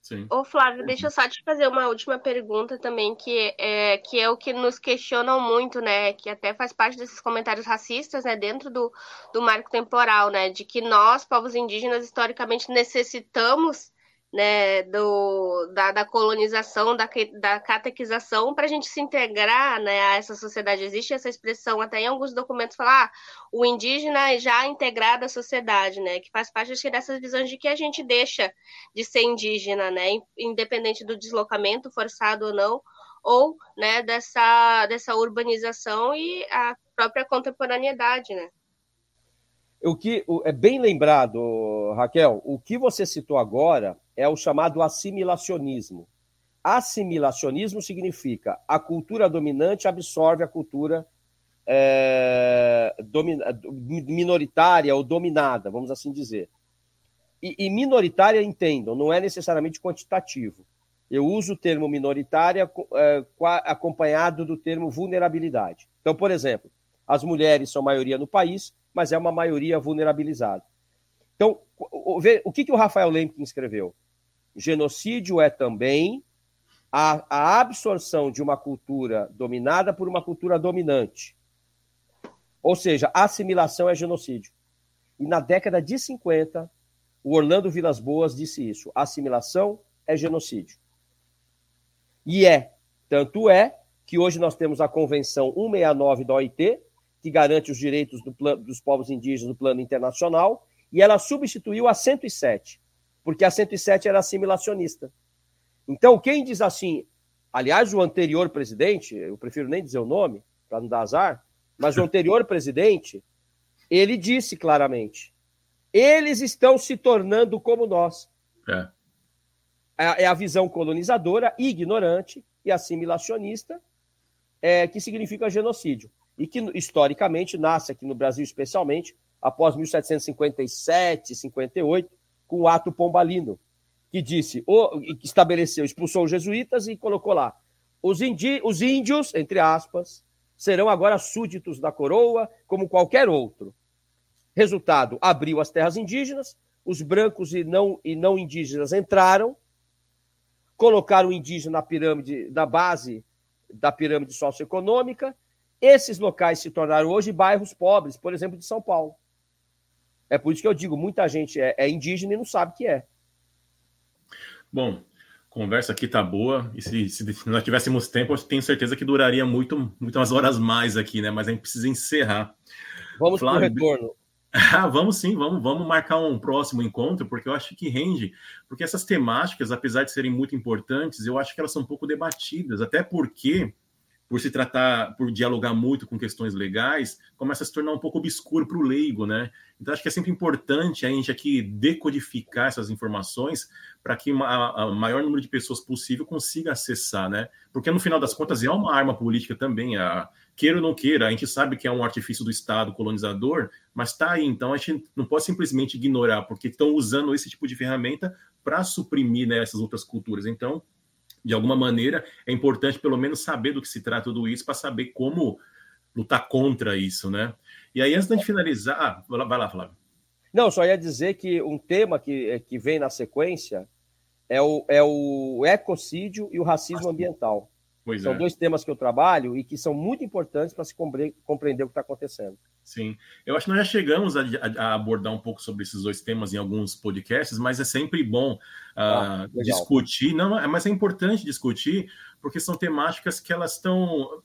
Sim. Ô, Flávio, deixa eu só te fazer uma última pergunta também, que é, que é o que nos questionam muito, né? Que até faz parte desses comentários racistas, né? Dentro do, do marco temporal, né? De que nós, povos indígenas, historicamente necessitamos né, do, da, da colonização, da, da catequização, para a gente se integrar né, a essa sociedade. Existe essa expressão, até em alguns documentos, falar ah, o indígena é já integrado à sociedade, né, que faz parte acho, dessas visões de que a gente deixa de ser indígena, né, independente do deslocamento forçado ou não, ou né, dessa, dessa urbanização e a própria contemporaneidade, né. O que é bem lembrado, Raquel, o que você citou agora é o chamado assimilacionismo. Assimilacionismo significa a cultura dominante absorve a cultura é, minoritária ou dominada, vamos assim dizer. E, e, minoritária, entendam, não é necessariamente quantitativo. Eu uso o termo minoritária é, acompanhado do termo vulnerabilidade. Então, por exemplo, as mulheres são maioria no país, mas é uma maioria vulnerabilizada. Então, o, que, que o Rafael Lemkin escreveu? Genocídio é também a, a absorção de uma cultura dominada por uma cultura dominante. Ou seja, assimilação é genocídio. E na década de 50, o Orlando Vilas Boas disse isso: assimilação é genocídio. E é. Tanto é que hoje nós temos a Convenção 169 da OIT, que garante os direitos do dos povos indígenas no plano internacional, e ela substituiu a 107, porque a 107 era assimilacionista. Então, quem diz assim, aliás, o anterior presidente, eu prefiro nem dizer o nome, para não dar azar, mas o anterior presidente, ele disse claramente: eles estão se tornando como nós. É. É, é a visão colonizadora, ignorante e assimilacionista, é, que significa genocídio e que historicamente nasce aqui no Brasil, especialmente após 1757, 58, com o ato pombalino, que disse, que estabeleceu, expulsou os jesuítas e colocou lá: os, indi, os índios, entre aspas, serão agora súditos da coroa, como qualquer outro. Resultado: abriu as terras indígenas, os brancos e não, e não indígenas entraram, colocaram o indígena na pirâmide, na base da pirâmide socioeconômica. Esses locais se tornaram hoje bairros pobres, por exemplo, de São Paulo. É por isso que eu digo, muita gente é, é indígena e não sabe que é. Bom, conversa aqui tá boa. E se, se nós tivéssemos tempo, eu tenho certeza que duraria muito, muitas horas mais aqui, né? Mas a gente precisa encerrar. Vamos para o retorno. Ah, vamos sim, vamos, vamos marcar um próximo encontro, porque eu acho que rende, porque essas temáticas, apesar de serem muito importantes, eu acho que elas são um pouco debatidas, até porque por se tratar, por dialogar muito com questões legais, começa a se tornar um pouco obscuro para o leigo, né? Então, acho que é sempre importante a gente aqui decodificar essas informações para que o maior número de pessoas possível consiga acessar, né? Porque, no final das contas, é uma arma política também. A, queira ou não queira, a gente sabe que é um artifício do Estado colonizador, mas está aí. Então, a gente não pode simplesmente ignorar, porque estão usando esse tipo de ferramenta para suprimir né, essas outras culturas. Então, de alguma maneira, é importante pelo menos saber do que se trata tudo isso para saber como lutar contra isso, né? E aí, antes de finalizar, ah, vai lá, Flávio. Não, só ia dizer que um tema que, que vem na sequência é o, é o ecocídio e o racismo ambiental. Pois são é. dois temas que eu trabalho e que são muito importantes para se compreender o que está acontecendo. Sim, eu acho que nós já chegamos a, a, abordar um pouco sobre esses dois temas em alguns podcasts, mas é sempre bom uh, ah, discutir. Não, é, mas é importante discutir porque são temáticas que elas estão,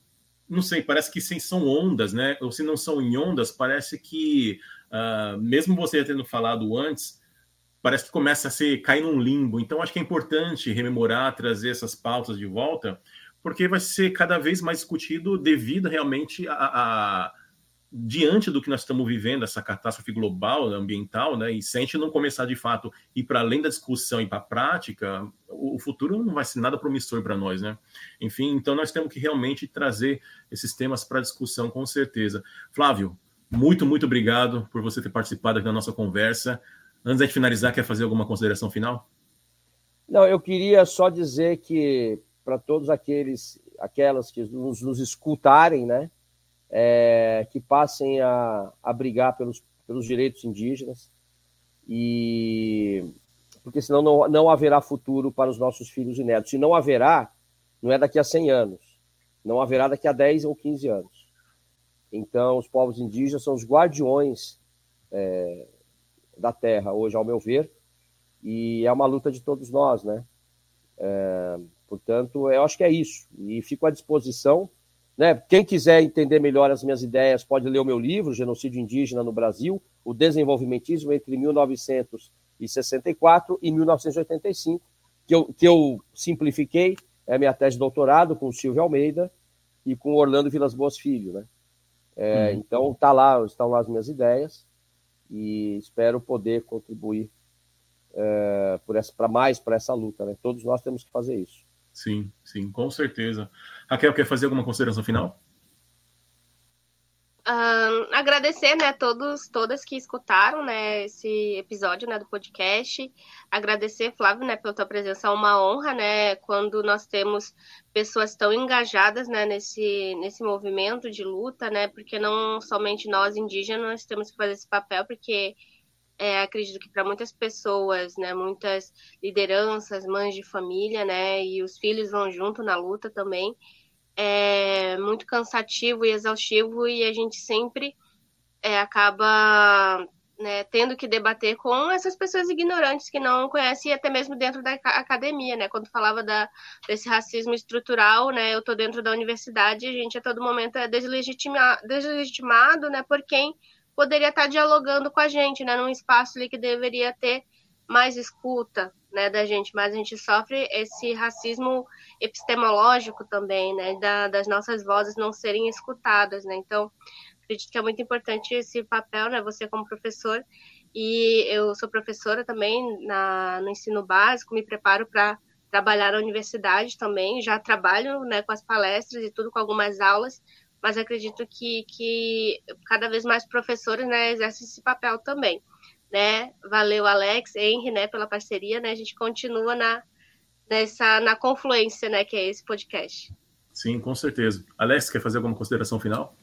não sei, parece que sim, são ondas, né? Ou se não são em ondas, parece que uh, mesmo você tendo falado antes, parece que começa a ser cair num limbo. Então acho que é importante rememorar, trazer essas pautas de volta porque vai ser cada vez mais discutido devido realmente a, a diante do que nós estamos vivendo, essa catástrofe global, ambiental, né? E se a gente não começar de fato ir para além da discussão e para a prática, o, futuro não vai ser nada promissor para nós, né? Enfim, então nós temos que realmente trazer esses temas para discussão, com certeza. Flávio, muito, muito obrigado por você ter participado aqui da nossa conversa. Antes de finalizar, quer fazer alguma consideração final? Não, eu queria só dizer que para todos aqueles, aquelas que nos, nos escutarem, né? É, que passem a, a brigar pelos, pelos direitos indígenas e porque senão não, não haverá futuro para os nossos filhos e netos. Se não haverá, não é daqui a 100 anos, não haverá daqui a 10 ou 15 anos. Então, os povos indígenas são os guardiões é, da terra, hoje, ao meu ver, e é uma luta de todos nós, né? É, Portanto, eu acho que é isso. E fico à disposição. Né? Quem quiser entender melhor as minhas ideias pode ler o meu livro, Genocídio Indígena no Brasil, o desenvolvimentismo entre 1964 e 1985, que eu, que eu simplifiquei, é a minha tese de doutorado com o Silvio Almeida e com o Orlando Vilas Boas Filho. Né? É, uhum. Então, tá lá, estão lá as minhas ideias e espero poder contribuir é, para mais para essa luta. Né? Todos nós temos que fazer isso. Sim, sim, com certeza. Raquel, quer fazer alguma consideração final? Um, agradecer, né, todos, todas que escutaram, né, esse episódio, né, do podcast. Agradecer, Flávio, né, pela tua presença, é uma honra, né, quando nós temos pessoas tão engajadas, né, nesse, nesse movimento de luta, né, porque não somente nós indígenas temos que fazer esse papel, porque é, acredito que para muitas pessoas, né, muitas lideranças, mães de família, né, e os filhos vão junto na luta também, é muito cansativo e exaustivo e a gente sempre é, acaba né, tendo que debater com essas pessoas ignorantes que não conhecem até mesmo dentro da academia, né? Quando falava da, desse racismo estrutural, né? Eu estou dentro da universidade, a gente a todo momento é deslegitimado, deslegitimado né? Por quem poderia estar dialogando com a gente, né, num espaço ali que deveria ter mais escuta, né, da gente, mas a gente sofre esse racismo epistemológico também, né, da, das nossas vozes não serem escutadas, né, então acredito que é muito importante esse papel, né, você como professor, e eu sou professora também na, no ensino básico, me preparo para trabalhar na universidade também, já trabalho, né, com as palestras e tudo, com algumas aulas, mas acredito que, que cada vez mais professores né, exercem esse papel também. né? Valeu, Alex, Henry, né, pela parceria, né? A gente continua na, nessa, na confluência, né, que é esse podcast. Sim, com certeza. Alex, quer fazer alguma consideração final?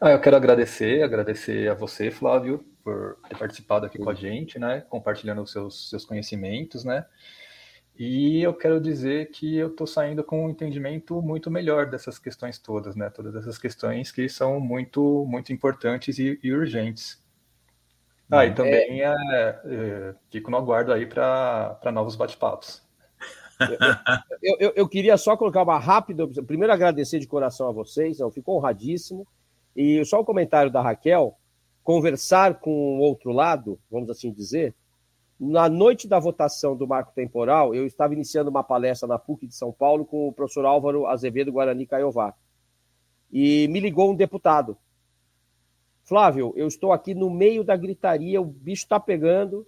Ah, eu quero agradecer, agradecer a você, Flávio, por ter participado aqui com a gente, né? Compartilhando os seus, seus conhecimentos, né? E eu quero dizer que eu estou saindo com um entendimento muito melhor dessas questões todas, né? Todas essas questões que são muito, muito importantes e, e urgentes. Ah, e também é, é, fico no aguardo aí para novos bate-papos. Eu, eu, eu, queria só colocar uma rápida. Primeiro, agradecer de coração a vocês, eu fico honradíssimo. E só um comentário da Raquel: conversar com o outro lado, vamos assim dizer. Na noite da votação do marco temporal, eu estava iniciando uma palestra na PUC de São Paulo com o professor Álvaro Azevedo Guarani Caiová. E me ligou um deputado. Flávio, eu estou aqui no meio da gritaria, o bicho está pegando.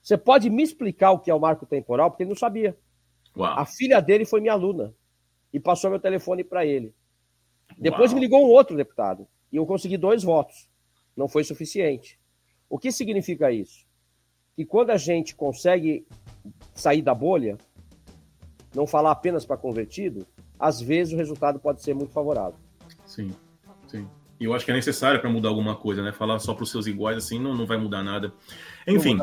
Você pode me explicar o que é o marco temporal? Porque ele não sabia. Uau. A filha dele foi minha aluna e passou meu telefone para ele. Depois Uau. me ligou um outro deputado e eu consegui dois votos. Não foi suficiente. O que significa isso? Que quando a gente consegue sair da bolha, não falar apenas para convertido, às vezes o resultado pode ser muito favorável. Sim, sim. E eu acho que é necessário para mudar alguma coisa, né? Falar só para os seus iguais assim não, não vai mudar nada. Enfim,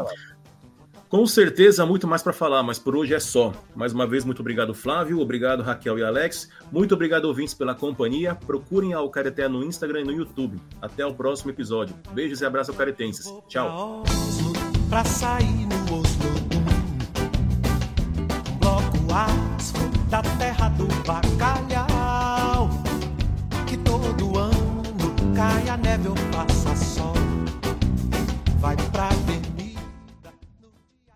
com certeza há muito mais para falar, mas por hoje é só. Mais uma vez, muito obrigado, Flávio. Obrigado, Raquel e Alex. Muito obrigado, ouvintes, pela companhia. Procurem a Alcareté no Instagram e no YouTube. Até o próximo episódio. Beijos e abraços alcaretenses. Tchau. Pra sair no Oslo. Bloco asco da terra do bacalhau que todo ano cai a neve ou passa